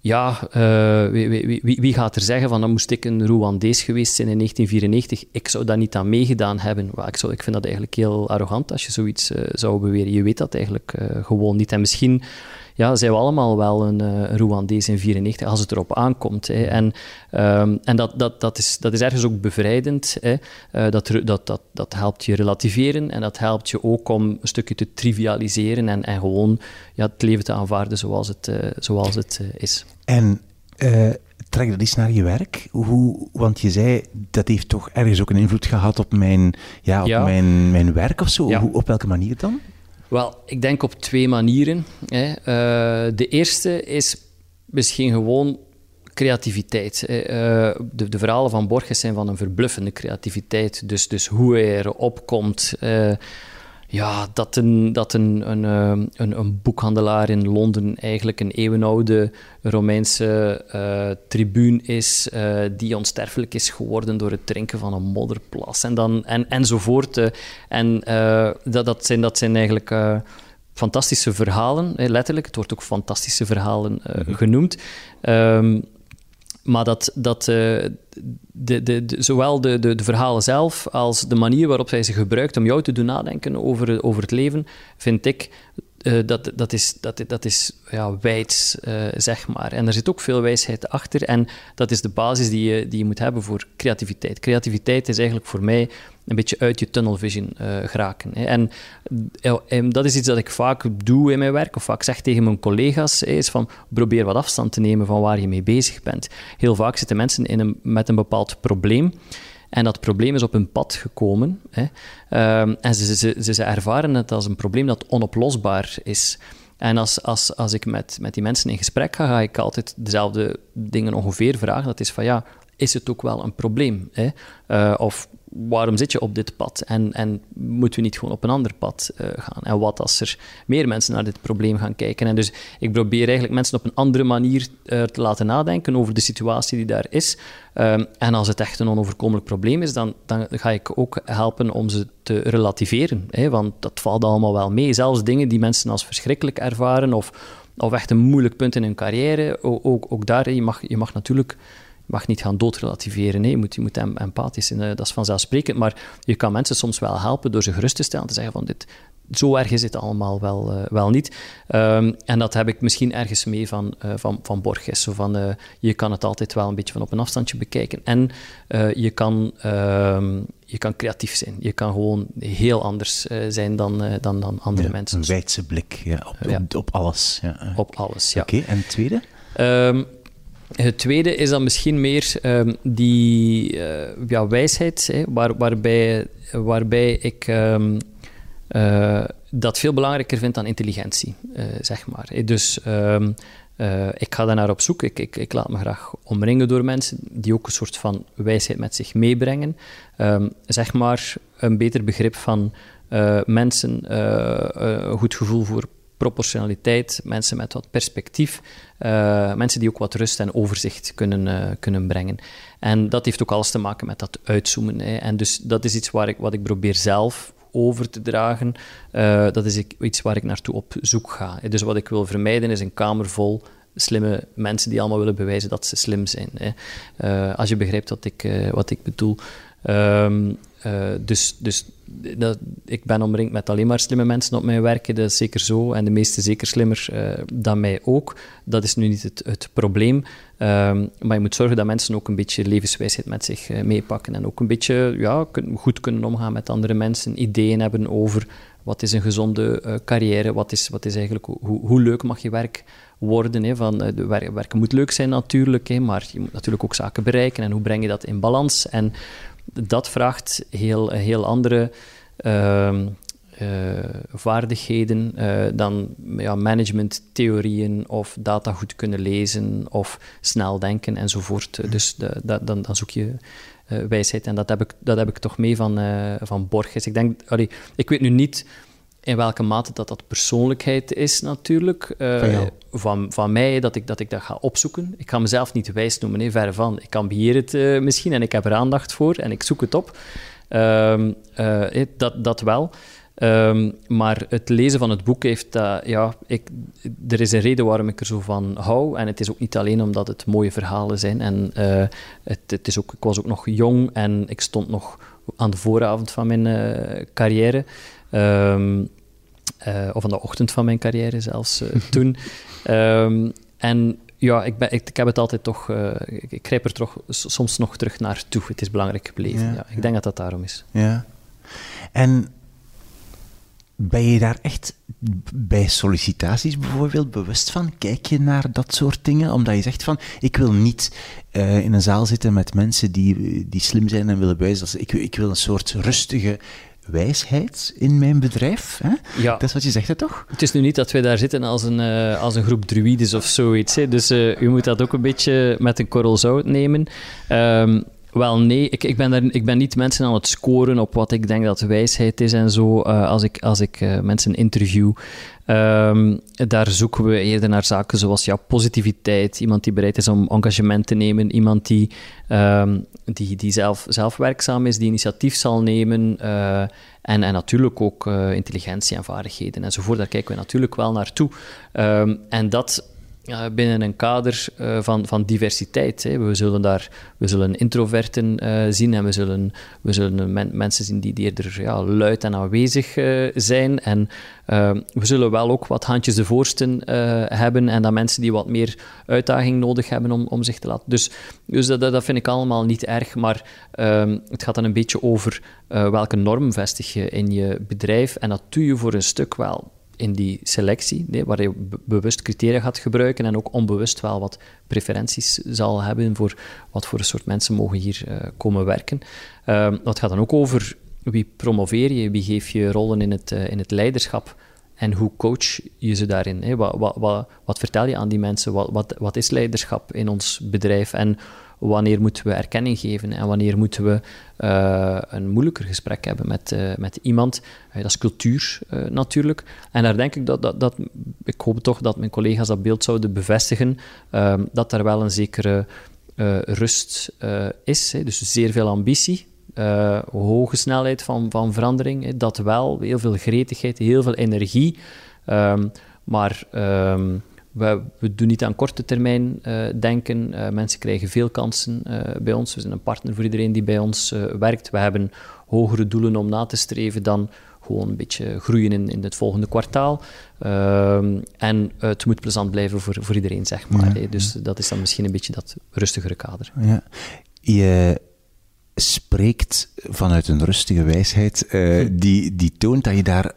ja, uh, wie, wie, wie, wie, gaat er zeggen van dan moest ik een Rwandees geweest zijn in 1994? Ik zou daar niet aan meegedaan hebben. Ik, zou, ik vind dat eigenlijk heel arrogant als je zoiets uh, zou beweren. Je weet dat eigenlijk uh, gewoon niet. En misschien ja, zijn we allemaal wel een uh, Rwandees in 94 als het erop aankomt. Hè. En, ehm, en dat, dat, dat, is, dat is ergens ook bevrijdend. Hè. Uh, dat, dat, dat, dat helpt je relativeren en dat helpt je ook om een stukje te trivialiseren en, en gewoon ja, het leven te aanvaarden zoals het, uh, zoals het is. En trek dat eens naar je werk. Hoe, want je zei, dat heeft toch ergens ook een invloed gehad op mijn, ja, op Mijn, mijn werk of zo. Hoe, op welke manier dan? Wel, ik denk op twee manieren. Hè. Uh, de eerste is misschien gewoon creativiteit. Uh, de, de, verhalen van Borges zijn van een verbluffende creativiteit. Dus, dus hoe hij erop komt. Ja, dat, een, dat een, een, ehm, een, een, boekhandelaar in Londen eigenlijk een eeuwenoude Romeinse uh, tribuun is, uh, die onsterfelijk is geworden door het drinken van een modderplas en dan, en, enzovoort. Uh, en dat, dat, zijn, dat zijn eigenlijk fantastische verhalen, letterlijk. Het wordt ook fantastische verhalen mhm. genoemd. Um, maar dat, dat de, de, de, zowel de, de, de, verhalen zelf als de manier waarop zij ze gebruikt om jou te doen nadenken over, over het leven, vind ik uh, dat, dat is, dat, dat is ja, wijds, uh, zeg maar. En er zit ook veel wijsheid achter. En dat is de basis die je, die je moet hebben voor creativiteit. Creativiteit is eigenlijk voor mij een beetje uit je tunnel vision uh, geraken. Hè. En, en, dat is iets dat ik vaak doe in mijn werk, of vaak zeg tegen mijn collega's, hè, is van probeer wat afstand te nemen van waar je mee bezig bent. Heel vaak zitten mensen in een, met een bepaald probleem. En dat probleem is op hun pad gekomen. Hè. Um, en ze, ze, ze, ze, ervaren het als een probleem dat onoplosbaar is. En als, als, als ik met, met die mensen in gesprek ga, ga ik altijd dezelfde dingen ongeveer vragen. Dat is van ja, is het ook wel een probleem? Hè? Uh, of waarom zit je op dit pad? En, en moeten we niet gewoon op een ander pad uh, gaan? En wat als er meer mensen naar dit probleem gaan kijken? En dus ik probeer eigenlijk mensen op een andere manier uh, te laten nadenken over de situatie die daar is. Um, en als het echt een onoverkomelijk probleem is, dan, dan ga ik ook helpen om ze te relativeren. Hè? Want dat valt allemaal wel mee. Zelfs dingen die mensen als verschrikkelijk ervaren of, of echt een moeilijk punt in hun carrière, ook, ook, ook daar, je mag, je mag natuurlijk mag niet gaan doodrelativeren. Nee. Je moet, je moet empathisch zijn, dat is vanzelfsprekend. Maar je kan mensen soms wel helpen door ze gerust te stellen. Te zeggen van dit, zo erg is het allemaal wel, uh, wel niet. Um, en dat heb ik misschien ergens mee van, uh, van, van Borges. Zo van, uh, je kan het altijd wel een beetje van op een afstandje bekijken. En je, kan, um, je kan creatief zijn. Je kan gewoon heel anders zijn dan, dan, dan andere ja, mensen. Een wijdse blik ja, op, ja. Op, op, alles. Ja. Op alles, ja. Oké, okay, en het tweede? Um, het tweede is dan misschien meer um, die uh, ja, wijsheid, hè, waar, waarbij, waarbij ik um, uh, dat veel belangrijker vind dan intelligentie, uh, zeg maar. Dus um, ik ga daar naar op zoek. Ik, ik, ik, laat me graag omringen door mensen die ook een soort van wijsheid met zich meebrengen. zeg maar een beter begrip van mensen, een goed gevoel voor proportionaliteit, mensen met wat perspectief, uh, mensen die ook wat rust en overzicht kunnen, uh, kunnen brengen. En dat heeft ook alles te maken met dat uitzoomen. Hè. En dus dat is iets waar ik, wat ik probeer zelf over te dragen. Uh, dat is iets waar ik naartoe op zoek ga. Dus wat ik wil vermijden is een kamer vol slimme mensen die allemaal willen bewijzen dat ze slim zijn. Hè. als je begrijpt wat ik, wat ik bedoel. Um, uh, dus dus dat, ik ben omringd met alleen maar slimme mensen op mijn werk, dat is zeker zo. En de meeste zeker slimmer uh, dan mij ook. Dat is nu niet het, het probleem. Um, maar je moet zorgen dat mensen ook een beetje levenswijsheid met zich uh, meepakken. En ook een beetje ja, goed kunnen omgaan met andere mensen. Ideeën hebben over wat is een gezonde carrière, wat is, wat is eigenlijk, hoe, hoe leuk mag je werk worden. Hè, van, werken moet leuk zijn natuurlijk, hè, maar je moet natuurlijk ook zaken bereiken. En hoe breng je dat in balans? En dat vraagt heel, heel andere uh, uh, vaardigheden uh, dan ja, managementtheorieën of data goed kunnen lezen of snel denken enzovoort. Dus dan, dan zoek je eh, wijsheid en dat heb ik, dat heb ik toch mee van, van Borges. Ik denk, ik weet nu niet in welke mate dat dat persoonlijkheid is natuurlijk. Uh, van, van, mij, dat ik, dat ik dat ga opzoeken. Ik ga mezelf niet wijs noemen, nee, verre van. Ik beheer het uh, misschien en ik heb er aandacht voor en ik zoek het op. Uh, dat, dat wel. Um, maar het lezen van het boek heeft... ja, ik, er is een reden waarom ik er zo van hou. En het is ook niet alleen omdat het mooie verhalen zijn. En het, het, is ook, ik was ook nog jong en ik stond nog aan de vooravond van mijn carrière. Um, of aan de ochtend van mijn carrière zelfs (laughs) toen. Ehm, en ja, ik, ben, ik, heb het altijd toch... ik, ik grijp er toch soms nog terug naartoe. Het is belangrijk gebleven. Ja, ik denk dat dat daarom is. Ja. En ben je daar echt bij sollicitaties bijvoorbeeld bewust van? Kijk je naar dat soort dingen? Omdat je zegt van, ik wil niet uh, in een zaal zitten met mensen die, die slim zijn en willen bewijzen. Ik, ik wil een soort rustige wijsheid in mijn bedrijf. Hè? Ja. Dat is wat je zegt, hè, toch? Het is nu niet dat wij daar zitten als een, uh, als een groep druides of zoiets. Hè? Dus uh, u moet dat ook een beetje met een korrel zout nemen. Um, wel, nee. Ik, ik, ben daar, ik ben niet mensen aan het scoren op wat ik denk dat wijsheid is en zo. Uh, als ik, als ik uh, mensen interview, um, daar zoeken we eerder naar zaken zoals ja, positiviteit. Iemand die bereid is om engagement te nemen. Iemand die, um, die, die zelf, zelf werkzaam is, die initiatief zal nemen. Uh, en, en natuurlijk ook intelligentie en vaardigheden enzovoort. Daar kijken we natuurlijk wel naartoe. Um, en dat binnen een kader uh, van, van diversiteit. Hè. We zullen daar we zullen introverten uh, zien en we zullen, we zullen men, mensen zien die, die eerder luid en aanwezig uh, zijn. En we zullen wel ook wat handjes de voorsten hebben en dan mensen die wat meer uitdaging nodig hebben om, om zich te laten. Dus, dus dat, dat vind ik allemaal niet erg, maar ehm, het gaat dan een beetje over welke norm vestig je in je bedrijf. En dat doe je voor een stuk wel in die selectie, waar je bewust criteria gaat gebruiken en ook onbewust wel wat preferenties zal hebben voor wat voor een soort mensen mogen hier uh, komen werken. Uh, dat gaat dan ook over wie promoveer je, wie geef je rollen in het, uh, in het leiderschap en hoe coach je ze daarin? Hè? Wat, wat, wat, wat, vertel je aan die mensen? Wat, wat, wat is leiderschap in ons bedrijf? En wanneer moeten we erkenning geven en wanneer moeten we uh, een moeilijker gesprek hebben met, uh, met iemand. Uh, dat is cultuur natuurlijk. En daar denk ik dat, dat, dat, ik hoop toch dat mijn collega's dat beeld zouden bevestigen, ehm, dat er wel een zekere rust is. Hè. Dus zeer veel ambitie, hoge snelheid van, van verandering, dat wel, heel veel gretigheid, heel veel energie. Um, maar um, we, we, doen niet aan korte termijn uh, denken. Uh, mensen krijgen veel kansen uh, bij ons. We zijn een partner voor iedereen die bij ons werkt. We hebben hogere doelen om na te streven dan gewoon een beetje groeien in, in het volgende kwartaal. Ehm, en het moet plezant blijven voor, voor iedereen, zeg maar. Ja, dus dat is dan misschien een beetje dat rustigere kader. Ja. Je spreekt vanuit een rustige wijsheid hm. die, die toont dat je daar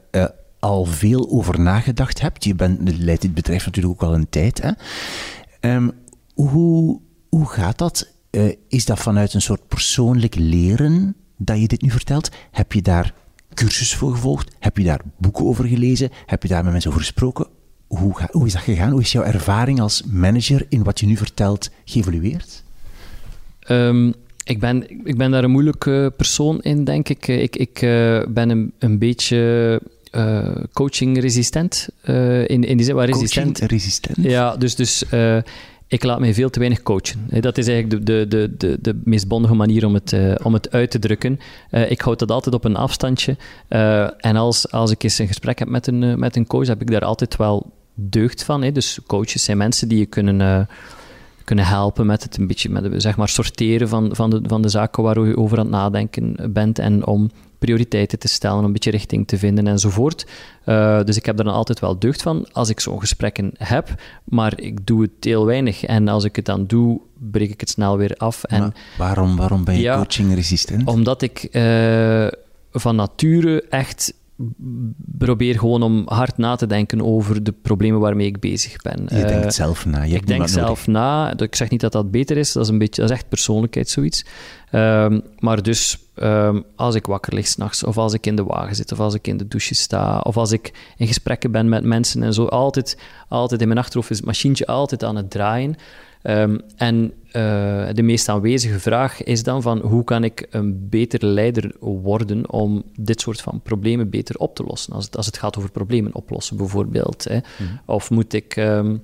al veel over nagedacht hebt. Je bent, leidt dit bedrijf natuurlijk ook al een tijd. Hè? Ehm, hoe, hoe gaat dat? Uh, is dat vanuit een soort persoonlijk leren dat je dit nu vertelt? Heb je daar cursus voor gevolgd? Heb je daar boeken over gelezen? Heb je daar met mensen over gesproken? Hoe, ga, hoe is dat gegaan? Hoe is jouw ervaring als manager in wat je nu vertelt geëvolueerd? Um, ik, ben, ik ben daar een moeilijke persoon in, denk ik. Ik, ik uh, ben een, een beetje uh, coaching resistent. Uh, in, in die zin, waar resistent. resistent? Ja, dus, dus uh, ik laat mij veel te weinig coachen. Dat is eigenlijk de, de, de, de, de meest bondige manier om het, om het uit te drukken. ik houd dat altijd op een afstandje. en als, als ik eens een gesprek heb met een, met een coach, heb ik daar altijd wel deugd van. Hè. Dus coaches zijn mensen die je kunnen kunnen helpen met het een beetje met, zeg maar, sorteren van, van, de, van de zaken waar je over aan het nadenken bent en om prioriteiten te stellen, een beetje richting te vinden enzovoort. Uh, dus ik heb er dan altijd wel deugd van als ik zo'n gesprekken heb, maar ik doe het heel weinig. En als ik het dan doe, breek ik het snel weer af. En, waarom, waarom ben je ja, coaching-resistent? Omdat ik uh, van nature echt probeer gewoon om hard na te denken over de problemen waarmee ik bezig ben. Je denkt eh, zelf na. Je ik denk zelf na. Ik zeg niet dat dat beter is, dat is, een beetje, dat is echt persoonlijkheid, zoiets. Um, maar dus um, als ik wakker lig s'nachts, of als ik in de wagen zit, of als ik in de douche sta, of als ik in gesprekken ben met mensen en zo, altijd, altijd in mijn achterhoofd is het machientje altijd aan het draaien. Um, en uh, de meest aanwezige vraag is dan van hoe kan ik een beter leider worden om dit soort van problemen beter op te lossen? Als het, als het gaat over problemen oplossen bijvoorbeeld. Hè? Mhm. Of moet ik... Um,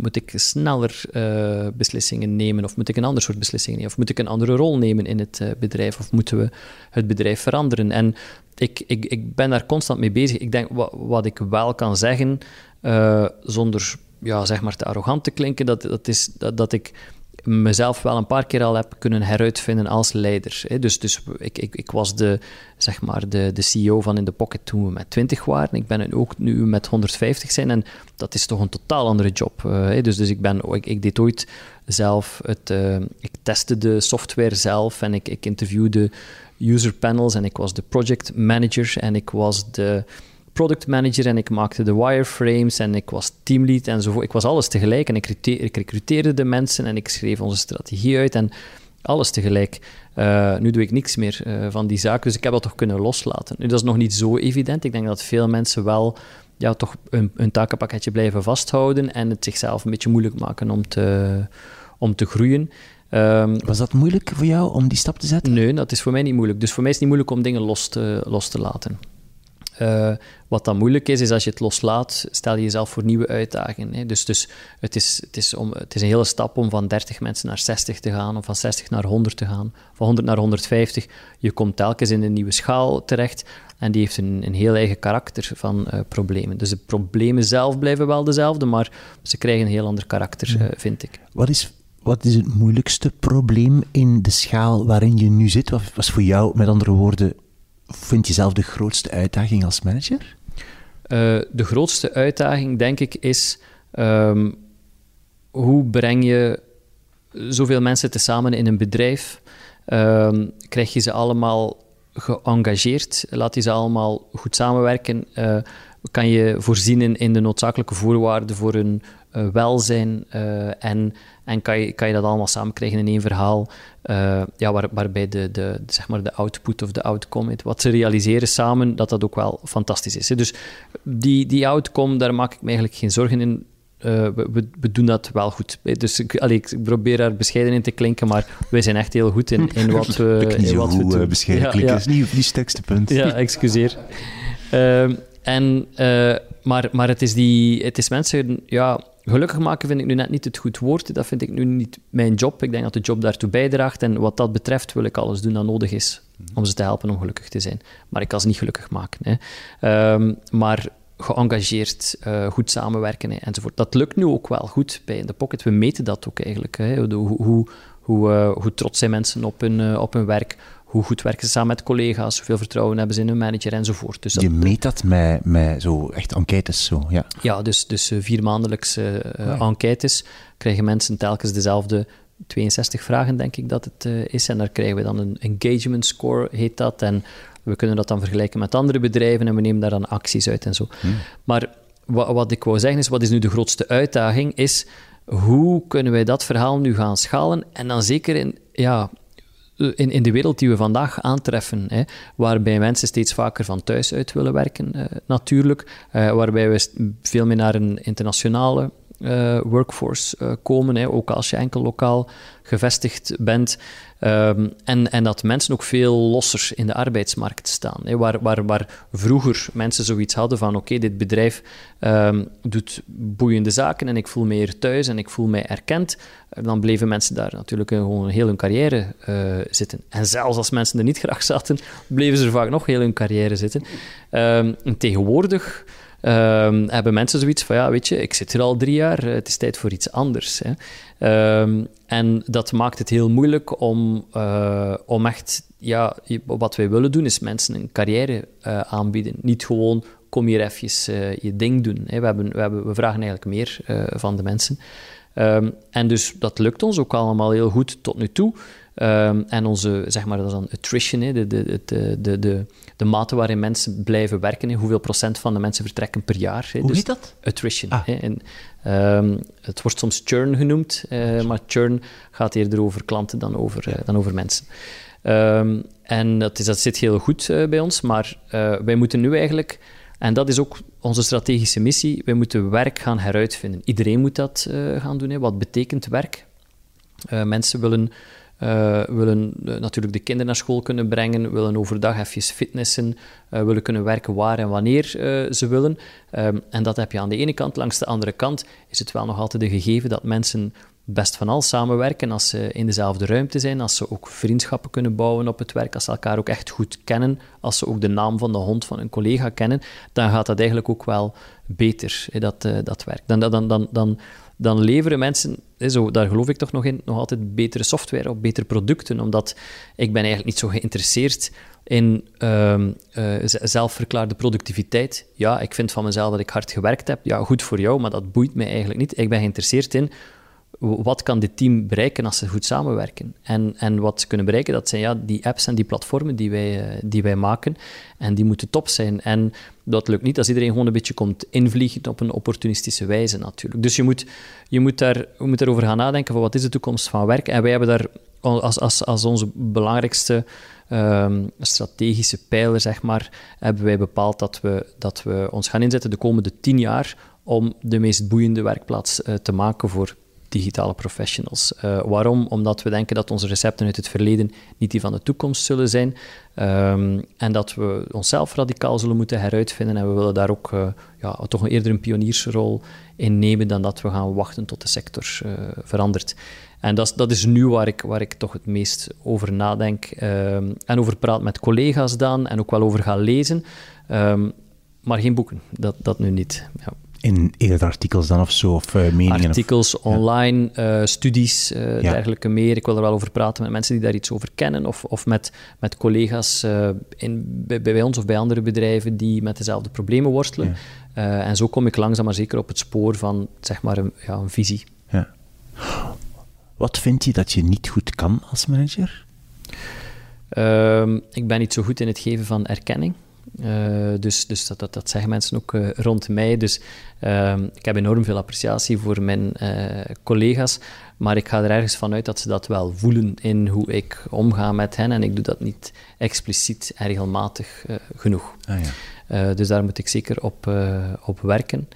moet ik sneller uh, beslissingen nemen of moet ik een ander soort beslissingen nemen? Of moet ik een andere rol nemen in het uh, bedrijf of moeten we het bedrijf veranderen? En ik, ik, ik ben daar constant mee bezig. Ik denk wat, wat ik wel kan zeggen, uh, zonder ja, zeg maar te arrogant te klinken, dat, dat is dat, dat ik mezelf wel een paar keer al heb kunnen heruitvinden als leider. Dus, dus ik, ik, ik was de, zeg maar de, de CEO van In The Pocket toen we met 20 waren. Ik ben ook nu met 150 zijn en dat is toch een totaal andere job. Uh, dus, dus ik, ben, ik, ik deed ooit zelf het... Uh, ik testte de software zelf en ik, ik interviewde user panels en ik was de project manager en ik was de product manager en ik maakte de wireframes en ik was teamlead enzovoort. Ik was alles tegelijk en ik, ik recruteerde de mensen en ik schreef onze strategie uit en alles tegelijk. Uh, nu doe ik niks meer uh, van die zaken, dus ik heb dat toch kunnen loslaten. Nu, dat is nog niet zo evident. Ik denk dat veel mensen wel ja, toch een, een takenpakketje blijven vasthouden en het zichzelf een beetje moeilijk maken om te, om te groeien. Um, Was dat moeilijk voor jou om die stap te zetten? Nee, dat is voor mij niet moeilijk. Dus voor mij is het niet moeilijk om dingen los te, los te laten. Uh, wat dan moeilijk is, is als je het loslaat, stel je jezelf voor nieuwe uitdagingen. Hè. Dus, dus het, is, het, is om, het is een hele stap om van 30 mensen naar 60 te gaan, of van 60 naar 100 te gaan, van 100 naar 150. Je komt telkens in een nieuwe schaal terecht en die heeft een, een heel eigen karakter van uh, problemen. Dus de problemen zelf blijven wel dezelfde, maar ze krijgen een heel ander karakter, uh, vind ik. Wat is wat is het moeilijkste probleem in de schaal waarin je nu zit? Wat was voor jou, met andere woorden, vind je zelf de grootste uitdaging als manager? Uh, de grootste uitdaging, denk ik, is um, hoe breng je zoveel mensen tezamen in een bedrijf? Um, krijg je ze allemaal geëngageerd? Laat je ze allemaal goed samenwerken? Uh, kan je voorzien in, de noodzakelijke voorwaarden voor hun uh, welzijn? en en kan je, kan je dat allemaal samen krijgen in één verhaal, uh, ja, waar, waarbij de, de, zeg maar de output of de outcome, wat ze realiseren samen, dat dat ook wel fantastisch is. Hè. Dus die, die outcome, daar maak ik me eigenlijk geen zorgen in. We, we, doen dat wel goed. Dus ik, allee, ik probeer daar bescheiden in te klinken, maar wij zijn echt heel goed in, in (laughs) wat we, in wat we doen. Bescheiden ja, klinken, ja. is niet, niet sterkste punt. Ja, excuseer. Uh, (laughs) en, maar, maar het is, die, het is mensen ja, Gelukkig maken vind ik nu net niet het goed woord. Dat vind ik nu niet mijn job. Ik denk dat de job daartoe bijdraagt. En wat dat betreft wil ik alles doen dat nodig is om ze te helpen om gelukkig te zijn. Maar ik kan ze niet gelukkig maken. Hè. Um, maar geëngageerd, uh, goed samenwerken hè, enzovoort. Dat lukt nu ook wel goed bij de Pocket. We meten dat ook eigenlijk. Hè. Hoe, hoe, hoe, uh, hoe trots zijn mensen op hun, uh, op hun werk? Hoe goed werken ze samen met collega's, hoeveel vertrouwen hebben ze in hun manager enzovoort. Dus dat, je meet dat met, met zo echt enquêtes zo, ja? Ja, dus, dus vier maandelijkse uh, enquêtes krijgen mensen telkens dezelfde 62 vragen, denk ik dat het uh, is. En daar krijgen we dan een engagement score, heet dat. En we kunnen dat dan vergelijken met andere bedrijven en we nemen daar dan acties uit en zo. Hmm. Maar wat, wat ik wou zeggen is, wat is nu de grootste uitdaging, is hoe kunnen wij dat verhaal nu gaan schalen? En dan zeker in, ja, in, in de wereld die we vandaag aantreffen, hè, waarbij mensen steeds vaker van thuis uit willen werken, uh, natuurlijk, uh, waarbij we veel meer naar een internationale uh, workforce komen, hè, ook als je enkel lokaal gevestigd bent. Um, en, en dat mensen ook veel losser in de arbeidsmarkt staan. Hè, waar, waar, waar vroeger mensen zoiets hadden van oké, dit bedrijf um, doet boeiende zaken en ik voel me hier thuis en ik voel mij erkend, dan bleven mensen daar natuurlijk gewoon heel hun carrière zitten. En zelfs als mensen er niet graag zaten, (laughs) bleven ze er vaak nog heel hun carrière zitten. En tegenwoordig Um, hebben mensen zoiets van, ja, weet je, ik zit hier al drie jaar, het is tijd voor iets anders. Hè. Um, en dat maakt het heel moeilijk om, uh, om echt, ja, wat wij willen doen, is mensen een carrière uh, aanbieden. Niet gewoon, kom hier even je ding doen. Hè. We, hebben, we, vragen eigenlijk meer van de mensen. Um, en dus dat lukt ons ook allemaal heel goed tot nu toe. Um, en onze, zeg maar, dat is dan attrition, hè, de, de, de, de, de, de mate waarin mensen blijven werken. Hoeveel procent van de mensen vertrekken per jaar. Hoe dus heet dat? Attrition. Ah. En, um, het wordt soms churn genoemd, uh, maar churn gaat eerder over klanten dan over, uh, dan over mensen. Um, en dat, is, dat zit heel goed uh, bij ons, maar wij moeten nu eigenlijk... En dat is ook onze strategische missie. Wij moeten werk gaan heruitvinden. Iedereen moet dat gaan doen. Hè. Wat betekent werk? mensen willen uh, willen uh, natuurlijk de kinderen naar school kunnen brengen, willen overdag even fitnessen, uh, willen kunnen werken waar en wanneer ze willen. Um, en dat heb je aan de ene kant. Langs de andere kant is het wel nog altijd een gegeven dat mensen best van al samenwerken, als ze in dezelfde ruimte zijn, als ze ook vriendschappen kunnen bouwen op het werk, als ze elkaar ook echt goed kennen, als ze ook de naam van de hond van een collega kennen, dan gaat dat eigenlijk ook wel beter, dat, dat werk. Dan, dan, dan, dan, dan leveren mensen, zo, daar geloof ik toch nog in, nog altijd betere software of betere producten, omdat ik ben eigenlijk niet zo geïnteresseerd in uh, zelfverklaarde productiviteit. Ja, ik vind van mezelf dat ik hard gewerkt heb. Ja, goed voor jou, maar dat boeit mij eigenlijk niet. Ik ben geïnteresseerd in wat kan dit team bereiken als ze goed samenwerken? En, en wat ze kunnen bereiken, dat zijn ja, die apps en die platformen die wij, eh, die wij maken. En die moeten top zijn. En dat lukt niet als iedereen gewoon een beetje komt invliegen op een opportunistische wijze natuurlijk. Dus je moet, je moet, daar, je moet daarover gaan nadenken van wat is de toekomst van werk. En wij hebben daar als, als, als onze belangrijkste um, strategische pijler, zeg maar, hebben wij bepaald dat we, dat we ons gaan inzetten de komende tien jaar om de meest boeiende werkplaats uh, te maken voor digitale professionals. Uh, waarom? Omdat we denken dat onze recepten uit het verleden niet die van de toekomst zullen zijn um, en dat we onszelf radicaal zullen moeten heruitvinden en we willen daar ook uh, ja, toch eerder een pioniersrol in nemen dan dat we gaan wachten tot de sector uh, verandert. En dat is, dat is nu waar ik, waar ik toch het meest over nadenk um, en over praat met collega's dan en ook wel over ga lezen. Um, maar geen boeken, dat, dat nu niet. Ja. In eerder artikels dan of zo, of uh, meningen? Artikels, online, ja. uh, studies, uh, ja. dergelijke meer. Ik wil er wel over praten met mensen die daar iets over kennen, of, of met, met collega's in, bij, bij, ons of bij andere bedrijven die met dezelfde problemen worstelen. Ja. en zo kom ik langzaam maar zeker op het spoor van zeg maar een, ja, een visie. Ja. Wat vind je dat je niet goed kan als manager? Uh, ik ben niet zo goed in het geven van erkenning. Uh, dus dus dat, dat, dat zeggen mensen ook uh, rond mij. Dus uh, ik heb enorm veel appreciatie voor mijn eh, collega's, maar ik ga er ergens van uit dat ze dat wel voelen in hoe ik omga met hen. En ik doe dat niet expliciet en regelmatig genoeg. Ah, ja. dus daar moet ik zeker op, op werken.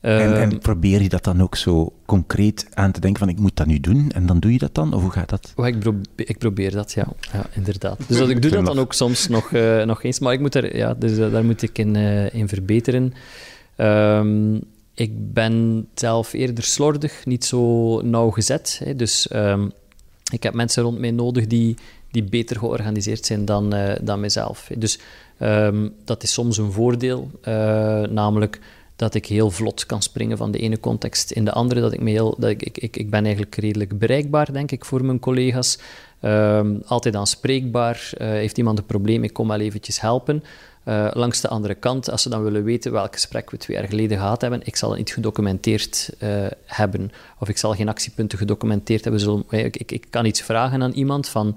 En, en, ehm, probeer je dat dan ook zo concreet aan te denken van ik moet dat nu doen en dan doe je dat dan? Of hoe gaat dat? Oh, ik, probeer, ik probeer dat, ja. ja inderdaad. Dus dat, ik doe dat dan ook soms nog, uh, nog eens, maar ik moet er, ja, dus, uh, daar moet ik in, uh, in verbeteren. Um, ik ben zelf eerder slordig, niet zo nauwgezet. Hè, dus um, ik heb mensen rond mij nodig die, die beter georganiseerd zijn dan, dan mijzelf. Dus um, dat is soms een voordeel, namelijk dat ik heel vlot kan springen van de ene context in de andere. Dat ik, me heel, dat ik, ik, ik ben eigenlijk redelijk bereikbaar, denk ik, voor mijn collega's. Um, altijd aanspreekbaar. Uh, heeft iemand een probleem, ik kom wel eventjes helpen. Uh, langs de andere kant, als ze dan willen weten welk gesprek we twee jaar geleden gehad hebben, ik zal het niet gedocumenteerd uh, hebben. Of ik zal geen actiepunten gedocumenteerd hebben. Zullen, ik, ik, ik kan iets vragen aan iemand van,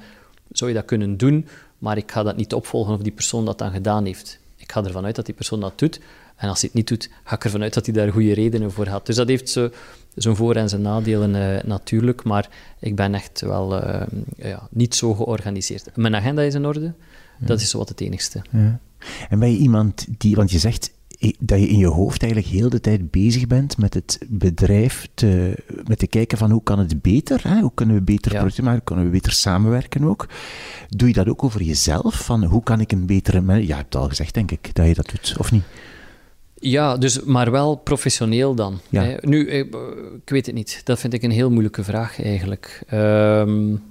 zou je dat kunnen doen? Maar ik ga dat niet opvolgen of die persoon dat dan gedaan heeft. Ik ga ervan uit dat die persoon dat doet. En als hij het niet doet, ga ik ervan uit dat hij daar goede redenen voor had. Dus dat heeft zo, zijn voor- en zijn nadelen uh, natuurlijk, maar ik ben echt wel uh, ja, niet zo georganiseerd. Mijn agenda is in orde, ja. dat is zo wat het enigste. Ja. En ben je iemand die, want je zegt dat je in je hoofd eigenlijk heel de tijd bezig bent met het bedrijf, te, met te kijken van hoe kan het beter, hè? hoe kunnen we beter producten maken, hoe kunnen we beter samenwerken ook. Doe je dat ook over jezelf, van hoe kan ik een betere... Ja, je hebt al gezegd, denk ik, dat je dat doet, of niet? Ja, dus, maar wel professioneel dan. Ja. Hè? Nu, ik, eh, ik, weet het niet. Dat vind ik een heel moeilijke vraag eigenlijk. Um,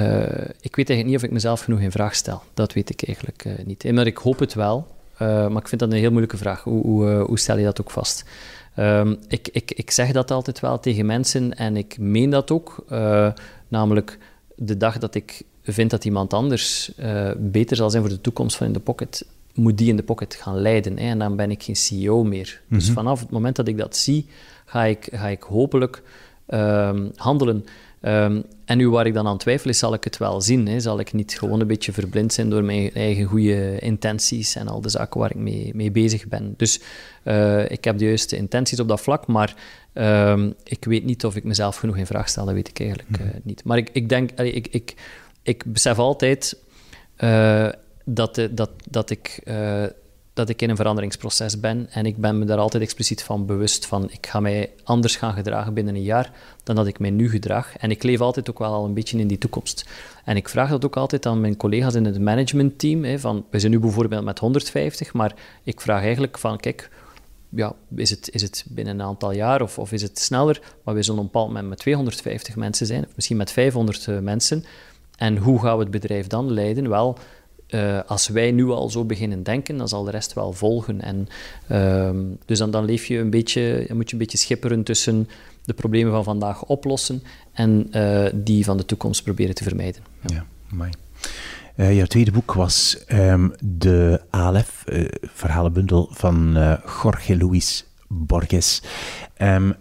uh, ik weet eigenlijk niet of ik mezelf genoeg in vraag stel. Dat weet ik eigenlijk uh, niet. Maar ik hoop het wel. maar ik vind dat een heel moeilijke vraag. Hoe, hoe, hoe stel je dat ook vast? Um, ik, ik, ik zeg dat altijd wel tegen mensen en ik meen dat ook. namelijk, de dag dat ik vind dat iemand anders beter zal zijn voor de toekomst van In The Pocket, moet die in de pocket gaan leiden. Hè, en dan ben ik geen CEO meer. Dus mhm. vanaf het moment dat ik dat zie, ga ik, ga ik hopelijk um, handelen. Um, en nu waar ik dan aan twijfel is, zal ik het wel zien. Hè. Zal ik niet gewoon een beetje verblind zijn door mijn eigen goede intenties en al de zaken waar ik mee, mee bezig ben. Dus uh, ik heb de juiste intenties op dat vlak, maar um, ik weet niet of ik mezelf genoeg in vraag stel. Dat weet ik eigenlijk uh, niet. Maar ik, ik denk, ik, ik, ik besef altijd... Uh, dat, dat, dat, ik, uh, dat ik in een veranderingsproces ben. En ik ben me daar altijd expliciet van bewust van. Ik ga mij anders gaan gedragen binnen een jaar dan dat ik mij nu gedraag. En ik leef altijd ook wel al een beetje in die toekomst. En ik vraag dat ook altijd aan mijn collega's in het managementteam. Van, we zijn nu bijvoorbeeld met 150, maar ik vraag eigenlijk van, kijk, ja, is, het, is het binnen een aantal jaar of, of is het sneller? Maar we zullen op een bepaald moment met 250 mensen zijn, of misschien met 500 uh, mensen. En hoe gaan we het bedrijf dan leiden? Wel, uh, als wij nu al zo beginnen denken, dan zal de rest wel volgen. En, uh, dus dan, leef je een beetje, moet je een beetje schipperen tussen de problemen van vandaag oplossen en uh, die van de toekomst proberen te vermijden. Ja, mooi. Uh, jouw tweede boek was um, de Alef, verhalenbundel van Jorge Luis Borges. Um,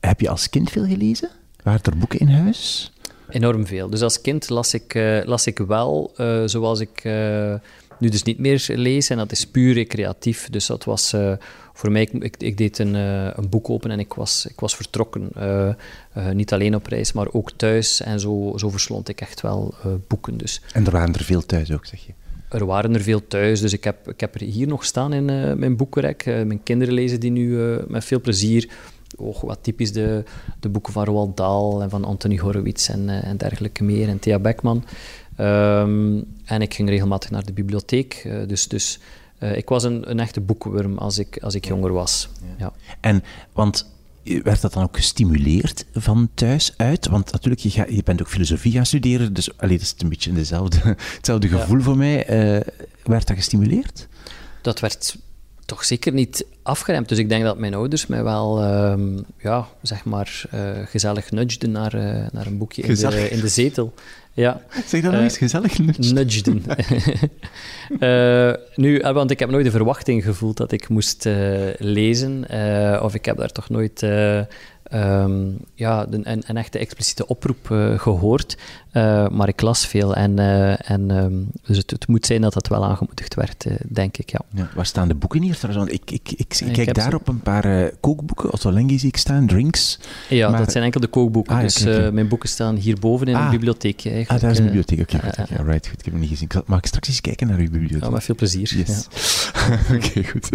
heb je als kind veel gelezen? Waren er boeken in huis? Enorm veel. Dus als kind las ik, uh, las ik wel, uh, zoals ik uh, nu dus niet meer lees, en dat is puur recreatief. Dus dat was voor mij, ik, ik deed een, een, boek open en ik was, ik was vertrokken. niet alleen op reis, maar ook thuis. En zo, zo verslond ik echt wel boeken. Dus. En er waren er veel thuis ook, zeg je? Er waren er veel thuis, dus ik heb, ik heb er hier nog staan in mijn boekenrek. mijn kinderen lezen die nu met veel plezier oh, wat typisch de, de boeken van Roald Dahl en van Anthony Horowitz en, en dergelijke meer, en Thea Beckman. Um, en ik ging regelmatig naar de bibliotheek, uh, dus, dus uh, ik was een, een echte boekwurm als ik, als ik jonger was. Ja. ja. En, want werd dat dan ook gestimuleerd van thuis uit? Want natuurlijk, je, ga, je bent ook filosofie gaan studeren, dus allee, dat is een beetje dezelfde, (laughs) hetzelfde gevoel ja. voor mij. werd dat gestimuleerd? Dat werd toch zeker niet afgeremd. Dus ik denk dat mijn ouders mij wel, uh, ja, zeg maar, uh, gezellig nudgeden naar, uh, naar een boekje in de, in de, zetel. Ja. Zeg dat nog eens, gezellig nudgeden? Nudgeden. (laughs) (laughs) nu, want ik heb nooit de verwachting gevoeld dat ik moest lezen, of ik heb daar toch nooit um, ja, een, een, een, echte expliciete oproep uh, gehoord. Uh, maar ik las veel. En, uh, en um, dus het, het, moet zijn dat dat wel aangemoedigd werd, denk ik. Ja. ja. waar staan de boeken hier trouwens? Ik, ik, ik, ik kijk daar op een paar kookboeken. Otto Lengi zie ik staan, drinks. Ja, maar... dat zijn enkel de kookboeken. Ah, dus mijn boeken staan hierboven in ah. de bibliotheek. Eigenlijk. Ah, daar is een bibliotheek. Oké, okay, ja, right, goed. Ik heb hem niet gezien. Mag ik straks eens kijken naar uw bibliotheek? Ja, met veel plezier. Yes. (laughs) Oké, goed.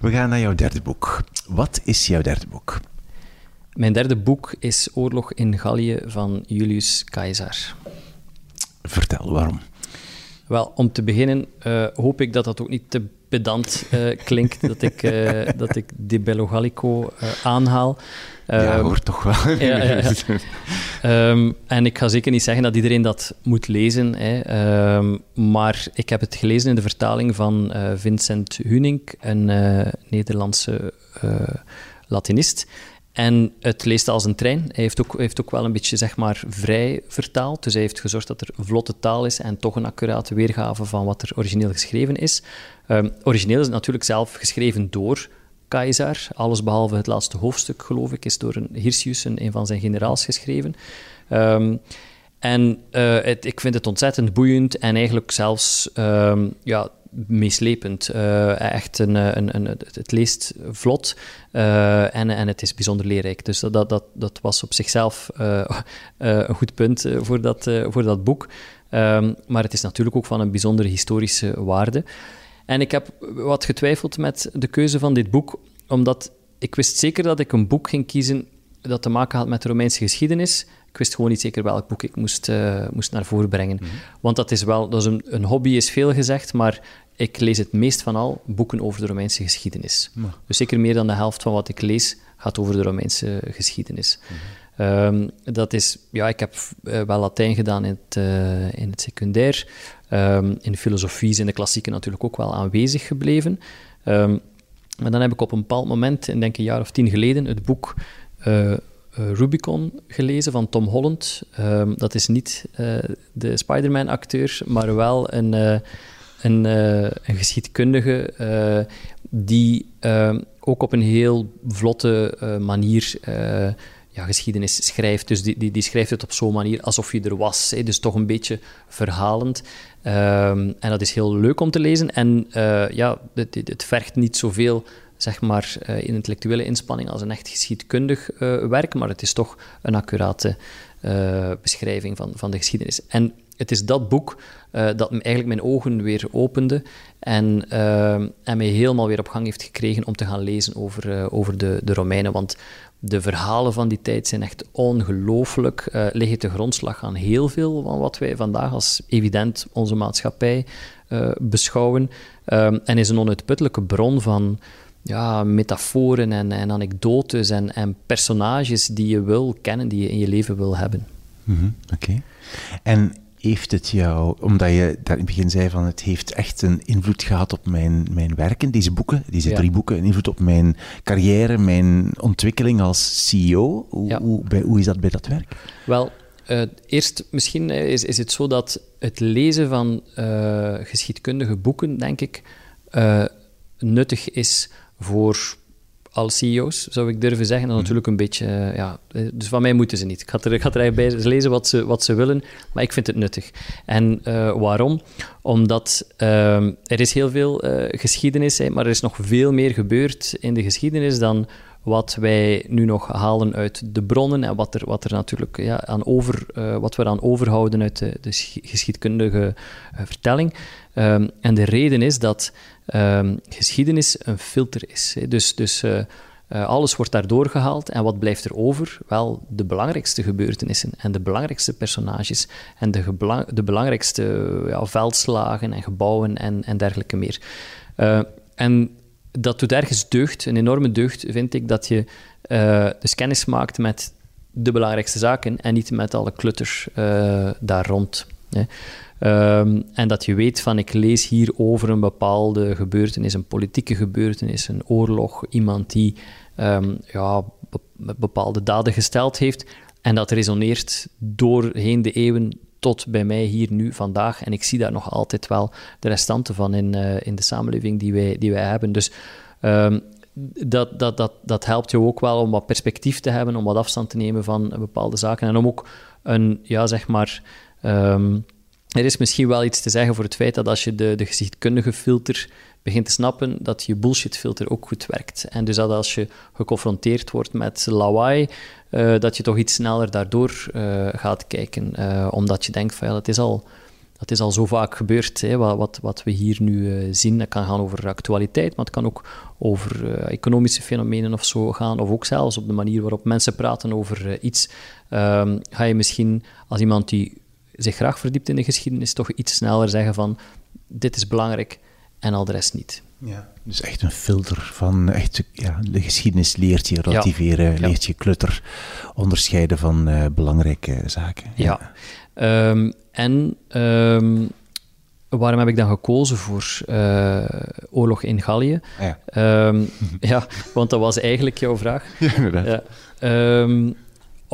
We gaan naar jouw derde boek. Wat is jouw derde boek? Mijn derde boek is Oorlog in Gallië van Julius Caesar. Vertel, waarom? Wel, om te beginnen uh, hoop ik dat dat ook niet te pedant uh, klinkt, dat ik, uh, (laughs) dat ik De Bello Gallico aanhaal. ja, ehm, hoort toch wel. (laughs) ja, ja, ja. um, (laughs) en ik ga zeker niet zeggen dat iedereen dat moet lezen, hè. Um, maar ik heb het gelezen in de vertaling van Vincent Hunink, een Nederlandse Latinist. En het leest als een trein. Hij heeft ook, heeft ook wel een beetje zeg maar, vrij vertaald. Dus hij heeft gezorgd dat er vlotte taal is en toch een accurate weergave van wat er origineel geschreven is. Um, origineel is het natuurlijk zelf geschreven door Caesar. Alles behalve het laatste hoofdstuk, geloof ik, is door een Hircius, een, een van zijn generaals, geschreven. Um, en uh, het, ik vind het ontzettend boeiend en eigenlijk zelfs um, ja, meeslepend. Uh, echt een, een, een, het leest vlot uh, en, en het is bijzonder leerrijk. Dus dat, dat, dat was op zichzelf (laughs) een goed punt voor, dat, voor dat boek. Um, maar het is natuurlijk ook van een bijzondere historische waarde. En ik heb wat getwijfeld met de keuze van dit boek, omdat ik wist zeker dat ik een boek ging kiezen dat te maken had met de Romeinse geschiedenis. Ik wist gewoon niet zeker welk boek ik moest, uh, moest naar voren brengen. Mm -hmm. Want dat is wel, dat is een, een, hobby is veel gezegd, maar ik lees het meest van al boeken over de Romeinse geschiedenis. Dus zeker meer dan de helft van wat ik lees gaat over de Romeinse geschiedenis. Mm -hmm. um, dat is, ja, ik heb uh, wel Latijn gedaan in het, uh, in het secundair. Um, in de filosofie zijn de klassieken natuurlijk ook wel aanwezig gebleven. Um, maar dan heb ik op een bepaald moment, ik denk een jaar of tien geleden, het boek uh, Rubicon gelezen van Tom Holland. Um, dat is niet uh, de Spider-Man-acteur, maar wel een, uh, een, geschiedkundige die ehm, ook op een heel vlotte manier ja, geschiedenis schrijft. Dus die, die, die schrijft het op zo'n manier alsof je er was. Hè. Dus toch een beetje verhalend. Um, en dat is heel leuk om te lezen. En ja, het, het vergt niet zoveel zeg maar, uh, intellectuele inspanning als een echt geschiedkundig uh, werk, maar het is toch een accurate uh, beschrijving van, van de geschiedenis. En het is dat boek dat eigenlijk mijn ogen weer opende en, en mij helemaal weer op gang heeft gekregen om te gaan lezen over, over de, de Romeinen. Want de verhalen van die tijd zijn echt ongelooflijk, uh, liggen te grondslag aan heel veel van wat wij vandaag als evident onze maatschappij beschouwen. Um, en is een onuitputtelijke bron van ja, metaforen en, en anekdotes en, en personages die je wil kennen, die je in je leven wil hebben. Mhm, oké. En heeft het jou, omdat je daar in het begin zei van het heeft echt een invloed gehad op mijn, mijn werken, deze boeken, deze drie boeken, een invloed op mijn carrière, mijn ontwikkeling als CEO? Hoe, hoe, bij, hoe is dat bij dat werk? Wel, uh, eerst misschien is, is het zo dat het lezen van uh, geschiedkundige boeken, denk ik, uh, nuttig is voor alle CEO's, zou ik durven zeggen. En mhm. natuurlijk een beetje, uh, ja, dus van mij moeten ze niet. Ik ga er, ik ga er eigenlijk bij lezen wat ze, wat ze willen, maar ik vind het nuttig. En uh, waarom? Omdat uh, er is heel veel geschiedenis, hè, maar er is nog veel meer gebeurd in de geschiedenis dan wat wij nu nog halen uit de bronnen en wat er, wat er natuurlijk ja, aan over, uh, wat we aan overhouden uit de, de geschiedkundige uh, vertelling. Um, en de reden is dat um, geschiedenis een filter is. Dus, dus uh, alles wordt daardoor gehaald en wat blijft er over? Wel, de belangrijkste gebeurtenissen en de belangrijkste personages en de, de belangrijkste ja, veldslagen en gebouwen en, en dergelijke meer. en dat doet ergens deugd, een enorme deugd, vind ik, dat je dus kennis maakt met de belangrijkste zaken en niet met alle klutters daar rond. Hè. Um, en dat je weet van, ik lees hier over een bepaalde gebeurtenis, een politieke gebeurtenis, een oorlog, iemand die um, ja, bepaalde daden gesteld heeft en dat resoneert doorheen de eeuwen tot bij mij hier nu vandaag. En ik zie daar nog altijd wel de restanten van in, uh, in de samenleving die wij, die wij hebben. Dus um, dat, dat, dat, dat helpt je ook wel om wat perspectief te hebben, om wat afstand te nemen van bepaalde zaken. En om ook een, ja, zeg maar. Er is misschien wel iets te zeggen voor het feit dat als je de, de geschiedkundige filter begint te snappen, dat je bullshit-filter ook goed werkt. En dus dat als je geconfronteerd wordt met lawaai, uh, dat je toch iets sneller daardoor uh, gaat kijken. Uh, omdat je denkt van ja, dat is al, dat is al zo vaak gebeurd. Hè, wat, wat, wat we hier nu zien, dat kan gaan over actualiteit, maar het kan ook over economische fenomenen of zo gaan. Of ook zelfs op de manier waarop mensen praten over iets. Ehm, ga je misschien als iemand die zich graag verdiept in de geschiedenis, toch iets sneller zeggen van dit is belangrijk en al de rest niet. Ja, dus echt een filter van echt, ja, de geschiedenis leert je relativeren, leert je klutter onderscheiden van uh, belangrijke zaken. Ja, ja. Um, en um, waarom heb ik dan gekozen voor uh, oorlog in Gallië? Ja. Um, (laughs) ja, want dat was eigenlijk jouw vraag. Ja, inderdaad. Ja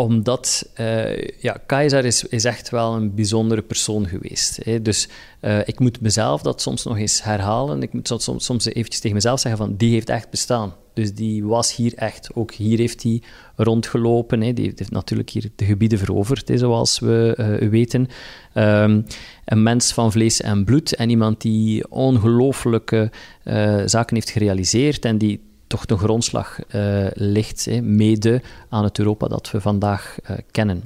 omdat uh, ja, Keizer is, is echt wel een bijzondere persoon geweest. Hè. Dus uh, ik moet mezelf dat soms nog eens herhalen. Ik moet soms, soms eventjes tegen mezelf zeggen van, die heeft echt bestaan. Dus die was hier echt. Ook hier heeft hij rondgelopen. Hè. Die heeft natuurlijk hier de gebieden veroverd, zoals we uh, weten. Um, een mens van vlees en bloed en iemand die ongelooflijke zaken heeft gerealiseerd en die toch de grondslag uh, ligt, hè, mede aan het Europa dat we vandaag uh, kennen.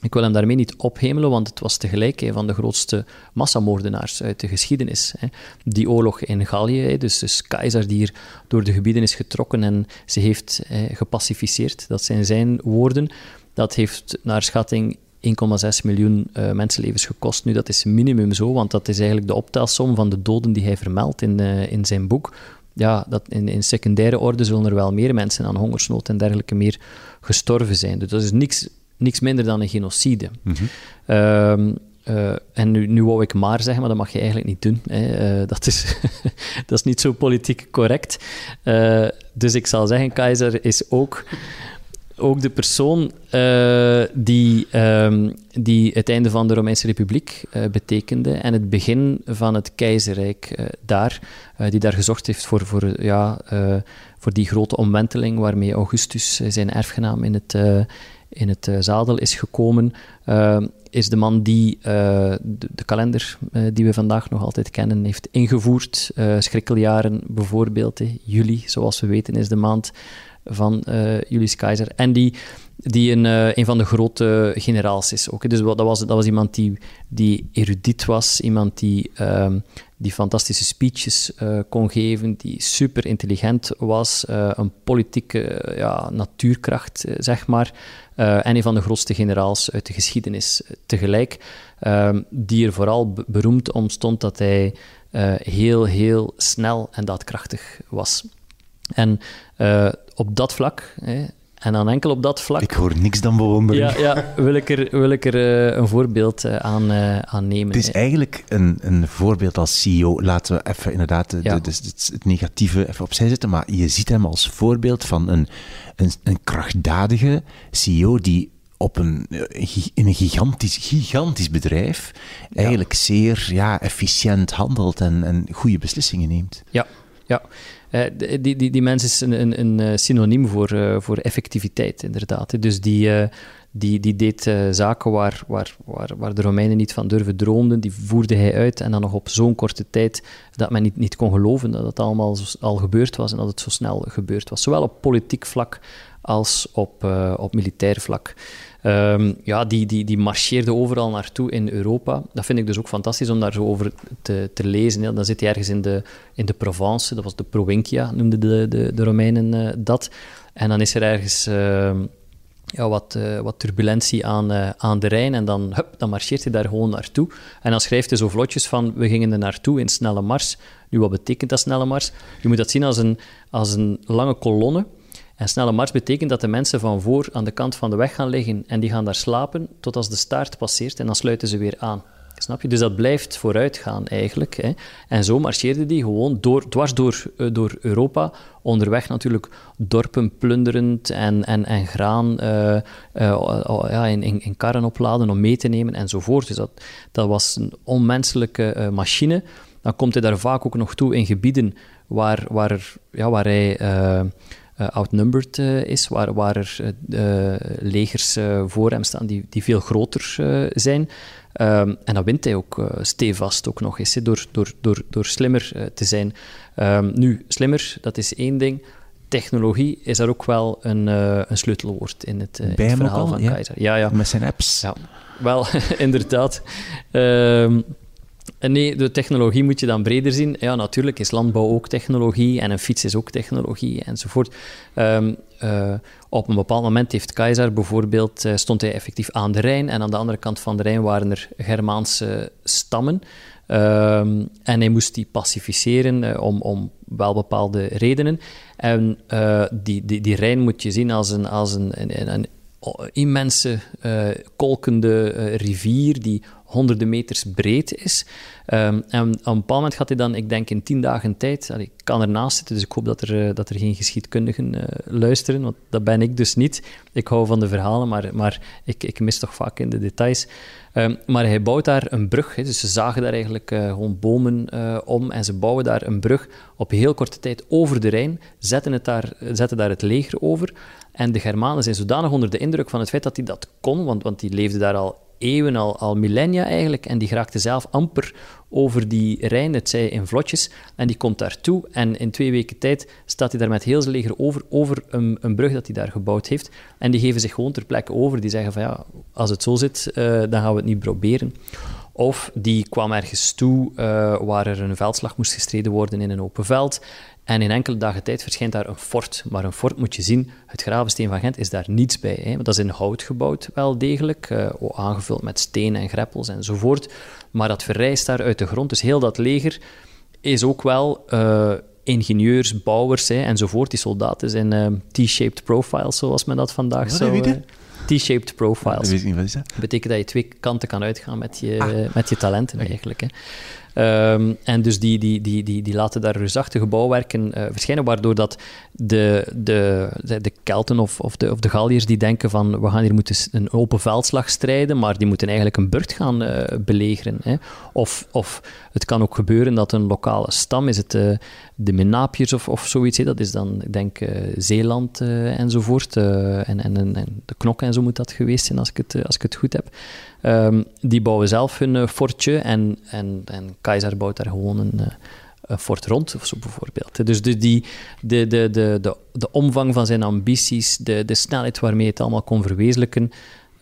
Ik wil hem daarmee niet ophemelen, want het was tegelijk een van de grootste massamoordenaars uit de geschiedenis. Die oorlog in Gallië, dus, dus keizer die hier door de gebieden is getrokken en ze heeft gepacificeerd, dat zijn zijn woorden. Dat heeft naar schatting 1,6 miljoen uh, mensenlevens gekost. Nu, dat is minimum zo, want dat is eigenlijk de optelsom van de doden die hij vermeldt in, in zijn boek ja, dat in, in secundaire orde zullen er wel meer mensen aan hongersnood en dergelijke meer gestorven zijn. Dus dat is niks, niks minder dan een genocide. Mm -hmm. uh, en nu, nu wou ik maar zeggen, maar dat mag je eigenlijk niet doen. Hè. Uh, dat, is (laughs) dat is niet zo politiek correct. Uh, dus ik zal zeggen, Keizer is ook ook de persoon uh, die, um, die het einde van de Romeinse Republiek uh, betekende en het begin van het keizerrijk uh, daar, die daar gezorgd heeft voor, voor, ja, voor die grote omwenteling waarmee Augustus zijn erfgenaam in het, in het zadel is gekomen, is de man die de, de, kalender die we vandaag nog altijd kennen heeft ingevoerd. schrikkeljaren bijvoorbeeld, juli, zoals we weten, is de maand van Julius Keizer. En die, die een, een van de grote generaals is ook. Dus dat was, dat was iemand die, die erudiet was, iemand die, uh, die fantastische speeches uh, kon geven, die super intelligent was, een politieke ja, natuurkracht, zeg maar. en een van de grootste generaals uit de geschiedenis tegelijk. Ehm, die er vooral beroemd om stond dat hij heel, heel snel en daadkrachtig was. En op dat vlak, hè, en dan enkel op dat vlak. Ik hoor niks dan bewondering. Ja, ja wil ik er, wil ik er een voorbeeld aan, aan nemen. Het is eigenlijk een, een voorbeeld als CEO. Laten we even inderdaad de, de, het negatieve even opzij zetten. Maar je ziet hem als voorbeeld van een, een, een krachtdadige CEO die op een, in een gigantisch, gigantisch bedrijf eigenlijk zeer ja, efficiënt handelt en, en goede beslissingen neemt. Ja, ja. Uh, die, die, die mens is een, een, een eh, synoniem voor, uh, voor effectiviteit, inderdaad. Dus die, die, die deed zaken waar, waar, waar, waar de Romeinen niet van durven droomden, die voerde hij uit en dan nog op zo'n korte tijd dat men niet, niet kon geloven dat het allemaal al gebeurd was en dat het zo snel gebeurd was. Zowel op politiek vlak als op, op militair vlak. Um, ja, die, die, die marcheerde overal naartoe in Europa. Dat vind ik dus ook fantastisch om daar zo over te, te lezen. Dan zit hij ergens in de, in de Provence, dat was de Provincia, noemden de, de, de Romeinen uh, dat. En dan is er ergens uh, ja, wat, uh, wat turbulentie aan, uh, aan de Rijn en dan, hup, dan marcheert hij daar gewoon naartoe. En dan schrijft hij zo vlotjes van, we gingen er naartoe in snelle mars. Nu, wat betekent dat snelle mars? Je moet dat zien als een, als een lange kolonne en snelle mars betekent dat de mensen van voor aan de kant van de weg gaan liggen en die gaan daar slapen tot als de staart passeert en dan sluiten ze weer aan. Snap je? Dus dat blijft vooruitgaan eigenlijk. Hè. En zo marcheerde die gewoon door, dwars door, eh, door Europa, onderweg natuurlijk dorpen plunderend en, en, en graan uh, uh, ja, in, in, in, karren opladen om mee te nemen enzovoort. Dus dat, dat was een onmenselijke machine. Dan komt hij daar vaak ook nog toe in gebieden waar, waar, ja, waar hij uh, outnumbered uh, is, waar, waar er uh, legers voor hem staan die, die veel groter zijn. Um, en dan wint hij ook stevast ook nog eens, door, door, door, door slimmer te zijn. Um, nu, slimmer, dat is één ding. Technologie is daar ook wel een, een sleutelwoord in het, in het verhaal van ja? Keizer. Ja, ja. Met zijn apps. Ja. Wel, (laughs) inderdaad. Um, Nee, de technologie moet je dan breder zien. Ja, natuurlijk is landbouw ook technologie en een fiets is ook technologie enzovoort. Um, uh, op een bepaald moment heeft Keizer bijvoorbeeld, uh, stond hij effectief aan de Rijn en aan de andere kant van de Rijn waren er Germaanse stammen. Um, en hij moest die pacificeren uh, om, om wel bepaalde redenen. En die, die, die Rijn moet je zien als een, als een, een, een immense kolkende rivier die honderden meters breed is. Um, en op een bepaald moment gaat hij dan, ik denk in tien dagen tijd, ik kan ernaast zitten, dus ik hoop dat er, uh, dat er geen geschiedkundigen uh, luisteren, want dat ben ik dus niet. Ik hou van de verhalen, maar, maar ik, ik mis toch vaak in de details. Um, maar hij bouwt daar een brug, dus ze zagen daar eigenlijk uh, gewoon bomen om en ze bouwen daar een brug op heel korte tijd over de Rijn, zetten, het daar, zetten daar het leger over. En de Germanen zijn zodanig onder de indruk van het feit dat hij dat kon, want, want die leefden daar al eeuwen, al, al millennia eigenlijk. En die geraakte zelf amper over die Rijn, het zij in vlotjes. En die komt daartoe en in twee weken tijd staat hij daar met heel zijn leger over, over een, een brug dat hij daar gebouwd heeft. En die geven zich gewoon ter plekke over. Die zeggen van ja, als het zo zit, uh, dan gaan we het niet proberen. Of die kwam ergens toe uh, waar er een veldslag moest gestreden worden in een open veld. En in enkele dagen tijd verschijnt daar een fort. Maar een fort moet je zien, het gravensteen van Gent is daar niets bij. Hè? Dat is in hout gebouwd, wel degelijk, uh, aangevuld met stenen en greppels enzovoort. Maar dat verrijst daar uit de grond. Dus heel dat leger is ook wel uh, ingenieurs, bouwers hè, enzovoort. Die soldaten zijn uh, T-shaped profiles, zoals men dat vandaag wat zou... T-shaped profiles. Dat, niet, wat is dat? betekent dat je twee kanten kan uitgaan met je, ah. met je talenten eigenlijk. Hè. Um, en dus die, die, die, die, die laten daar reusachtige bouwwerken uh, verschijnen, waardoor dat de, de, de, Kelten of, of, de, of de Galliërs die denken van we gaan hier moeten een open veldslag strijden, maar die moeten eigenlijk een burcht gaan uh, belegeren. Hè. Of, of het kan ook gebeuren dat een lokale stam, is het uh, de Menapiërs of, of zoiets, hè. dat is dan, ik denk, Zeeland enzovoort, en, en, en, de Knokken en zo moet dat geweest zijn als ik het, als ik het goed heb. Um, die bouwen zelf hun uh, fortje en, en, en Keizer bouwt daar gewoon een, een fort rond, zo bijvoorbeeld. Dus de, die, de, de, de, de, de omvang van zijn ambities, de, de snelheid waarmee het allemaal kon verwezenlijken,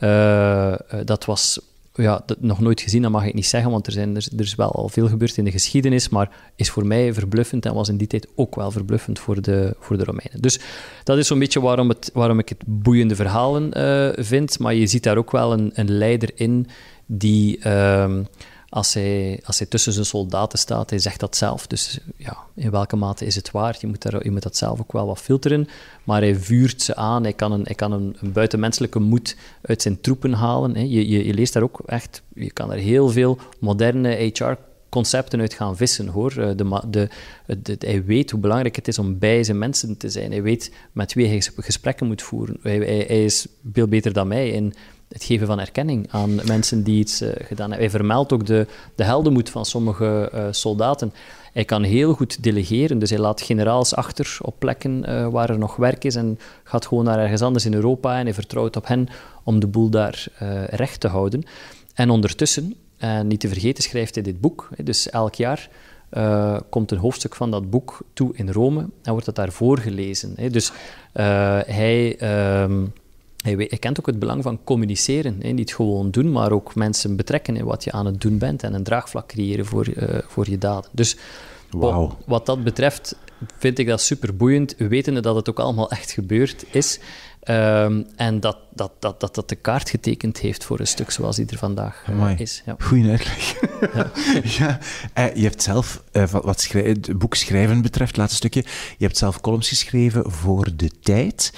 uh, dat was ja, dat nog nooit gezien, dat mag ik niet zeggen, want er, zijn, er, er, is wel al veel gebeurd in de geschiedenis, maar is voor mij verbluffend en was in die tijd ook wel verbluffend voor de, voor de Romeinen. Dus dat is zo'n beetje waarom, het, waarom ik het boeiende verhalen uh, vind, maar je ziet daar ook wel een, een leider in die... Uh, als hij, als hij tussen zijn soldaten staat, hij zegt dat zelf. Dus ja, in welke mate is het waar? Je moet, daar, je moet dat zelf ook wel wat filteren. Maar hij vuurt ze aan. Hij kan een, hij kan een, een buitenmenselijke moed uit zijn troepen halen. Hè. Je, je, je, leest daar ook echt... Je kan er heel veel moderne HR-concepten uit gaan vissen, hoor. Eh, de, de, hij weet hoe belangrijk het is om bij zijn mensen te zijn. Hij weet met wie hij gesprekken moet voeren. Hij, hij, is veel beter dan mij het geven van erkenning aan mensen die iets uh, gedaan hebben. Hij vermeldt ook de, de heldenmoed van sommige uh, soldaten. Hij kan heel goed delegeren, dus hij laat generaals achter op plekken uh, waar er nog werk is en gaat gewoon naar ergens anders in Europa en hij vertrouwt op hen om de boel daar recht te houden. En ondertussen, en niet te vergeten, schrijft hij dit boek. Dus elk jaar komt een hoofdstuk van dat boek toe in Rome en wordt dat daar voorgelezen. Dus hij... Ehm, hij, kent ook het belang van communiceren. Hè. Niet gewoon doen, maar ook mensen betrekken in wat je aan het doen bent en een draagvlak creëren voor, uh, voor je daden. Dus wow. wat dat betreft vind ik dat super boeiend, wetende dat het ook allemaal echt gebeurd is. Um, en dat dat, dat, dat dat de kaart getekend heeft voor een stuk zoals die er vandaag uh, is. Ja. Goeie uitleg. ja. (laughs) ja. Uh, je hebt zelf, uh, wat schrij het boek schrijven betreft, laatste stukje, je hebt zelf columns geschreven voor De Tijd.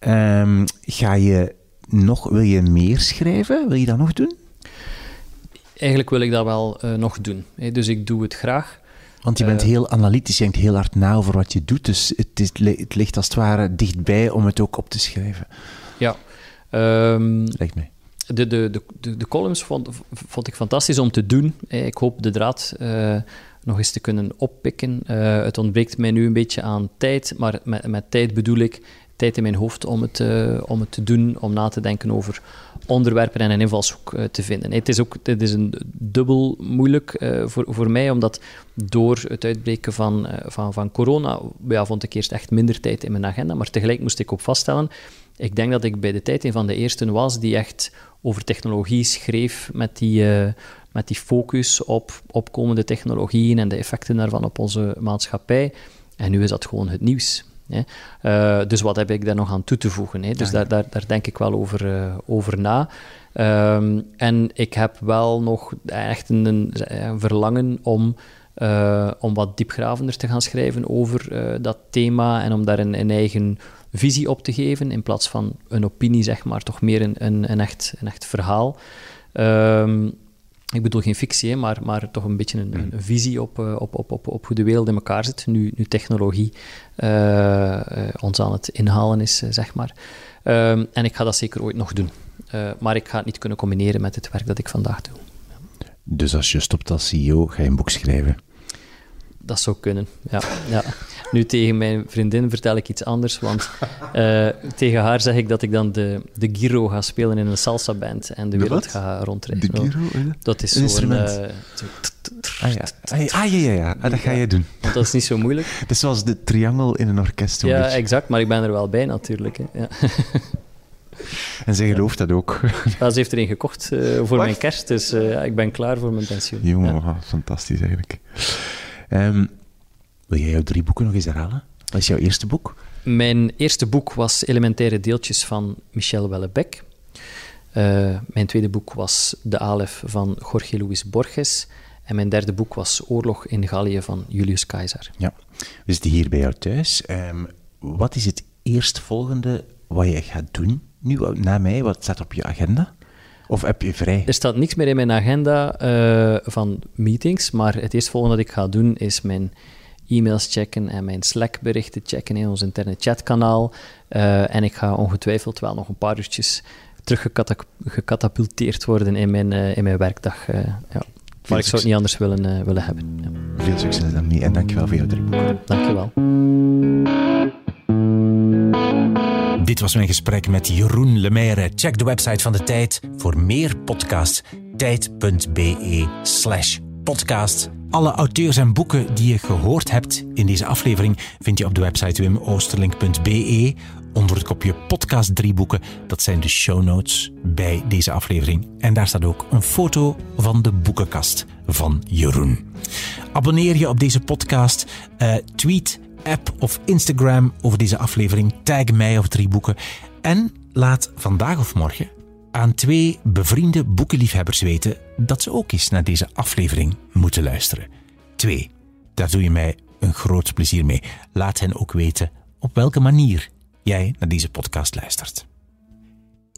Um, ga je nog, wil je meer schrijven? Wil je dat nog doen? Eigenlijk wil ik dat wel nog doen. Hè. Dus ik doe het graag. Want je bent heel analytisch, je denkt heel hard na over wat je doet. Dus het, is, het ligt als het ware dichtbij om het ook op te schrijven. Ja. Um, Lijkt mij. De, de, de, de, columns vond, vond ik fantastisch om te doen. Ik hoop de draad uh, nog eens te kunnen oppikken. Uh, het ontbreekt mij nu een beetje aan tijd, maar met, met tijd bedoel ik tijd in mijn hoofd om het, uh, om het te doen, om na te denken over onderwerpen en een invalshoek uh, te vinden. Het is ook het is een dubbel moeilijk uh, voor, voor mij, omdat door het uitbreken van, van, van corona ja, vond ik eerst echt minder tijd in mijn agenda, maar tegelijk moest ik ook vaststellen, ik denk dat ik bij de tijd een van de eersten was die echt over technologie schreef met die, met die focus op opkomende technologieën en de effecten daarvan op onze maatschappij. En nu is dat gewoon het nieuws. Uh, dus wat heb ik daar nog aan toe te voegen? Hè? Dus daar, daar, daar, denk ik wel over, uh, over na. Um, en ik heb wel nog echt een, een verlangen om, uh, om wat diepgravender te gaan schrijven over dat thema en om daar een, een, eigen visie op te geven, in plaats van een opinie, zeg maar, toch meer een, een, een echt, een echt verhaal. Um, ik bedoel geen fictie, maar, maar toch een beetje een, mm. een visie op, eh, op, op, op, op hoe de wereld in elkaar zit, nu, nu technologie uh, ons aan het inhalen is, zeg maar. Um, en ik ga dat zeker ooit nog doen. Uh, maar ik ga het niet kunnen combineren met het werk dat ik vandaag doe. Dus als je stopt als CEO, ga je een boek schrijven? Dat zou kunnen, ja. ja. Nu tegen mijn vriendin vertel ik iets anders, want uh, tegen haar zeg ik dat ik dan de, de giro ga spelen in een salsa band en de, de wereld wat? ga rondreizen. De giro? Dat is zo'n... instrument? Uh, zo ah ja. Ah, ja, ja, ja. Ah, dat ga je doen. Want dat is niet zo moeilijk. (laughs) Het is zoals de triangel in een orkest. Ja, beetje. exact, maar ik ben er wel bij natuurlijk. Hè. Ja. (laughs) En zij gelooft ja. dat ook. (laughs) Ja, ze heeft er een gekocht uh, voor mijn kerst, dus uh, ik ben klaar voor mijn pensioen. Jongen, ja. fantastisch eigenlijk. Um, wil jij jouw drie boeken nog eens herhalen? Wat is jouw eerste boek? Mijn eerste boek was Elementaire Deeltjes van Michel Wellebec. Uh, mijn tweede boek was De Alef van Jorge Luis Borges. En mijn derde boek was Oorlog in Gallië van Julius Caesar. Ja, we zitten hier bij jou thuis. Um, wat is het eerstvolgende wat je gaat doen nu, na mij? Wat staat op je agenda? Of heb je vrij? Er staat niks meer in mijn agenda uh, van meetings, maar het eerstvolgende dat ik ga doen is mijn e-mails checken en mijn Slack-berichten checken in ons interne chatkanaal. Uh, en ik ga ongetwijfeld wel nog een paar uurtjes teruggecatapulteerd worden in mijn, uh, in mijn werkdag. Uh, ja. Maar ik zou het niet anders willen, willen hebben. Ja. Veel succes daarmee en dankjewel voor jouw drie boeken. Dankjewel. Dit was mijn gesprek met Jeroen Lemaire. Check de website van De Tijd voor meer podcasts. tijd.be slash podcast. Alle auteurs en boeken die je gehoord hebt in deze aflevering vind je op de website wimoosterlink.be onder het kopje podcast drie boeken. Dat zijn de show notes bij deze aflevering. En daar staat ook een foto van de boekenkast van Jeroen. Abonneer je op deze podcast, uh, tweet, app of Instagram over deze aflevering. Tag mij of drie boeken. En laat vandaag of morgen aan twee bevriende boekenliefhebbers weten dat ze ook eens naar deze aflevering moeten luisteren. Twee, daar doe je mij een groot plezier mee. Laat hen ook weten op welke manier jij naar deze podcast luistert.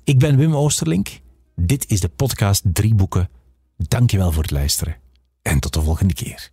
Ik ben Wim Oosterlink. Dit is de podcast Drie Boeken. Dankjewel voor het luisteren en tot de volgende keer.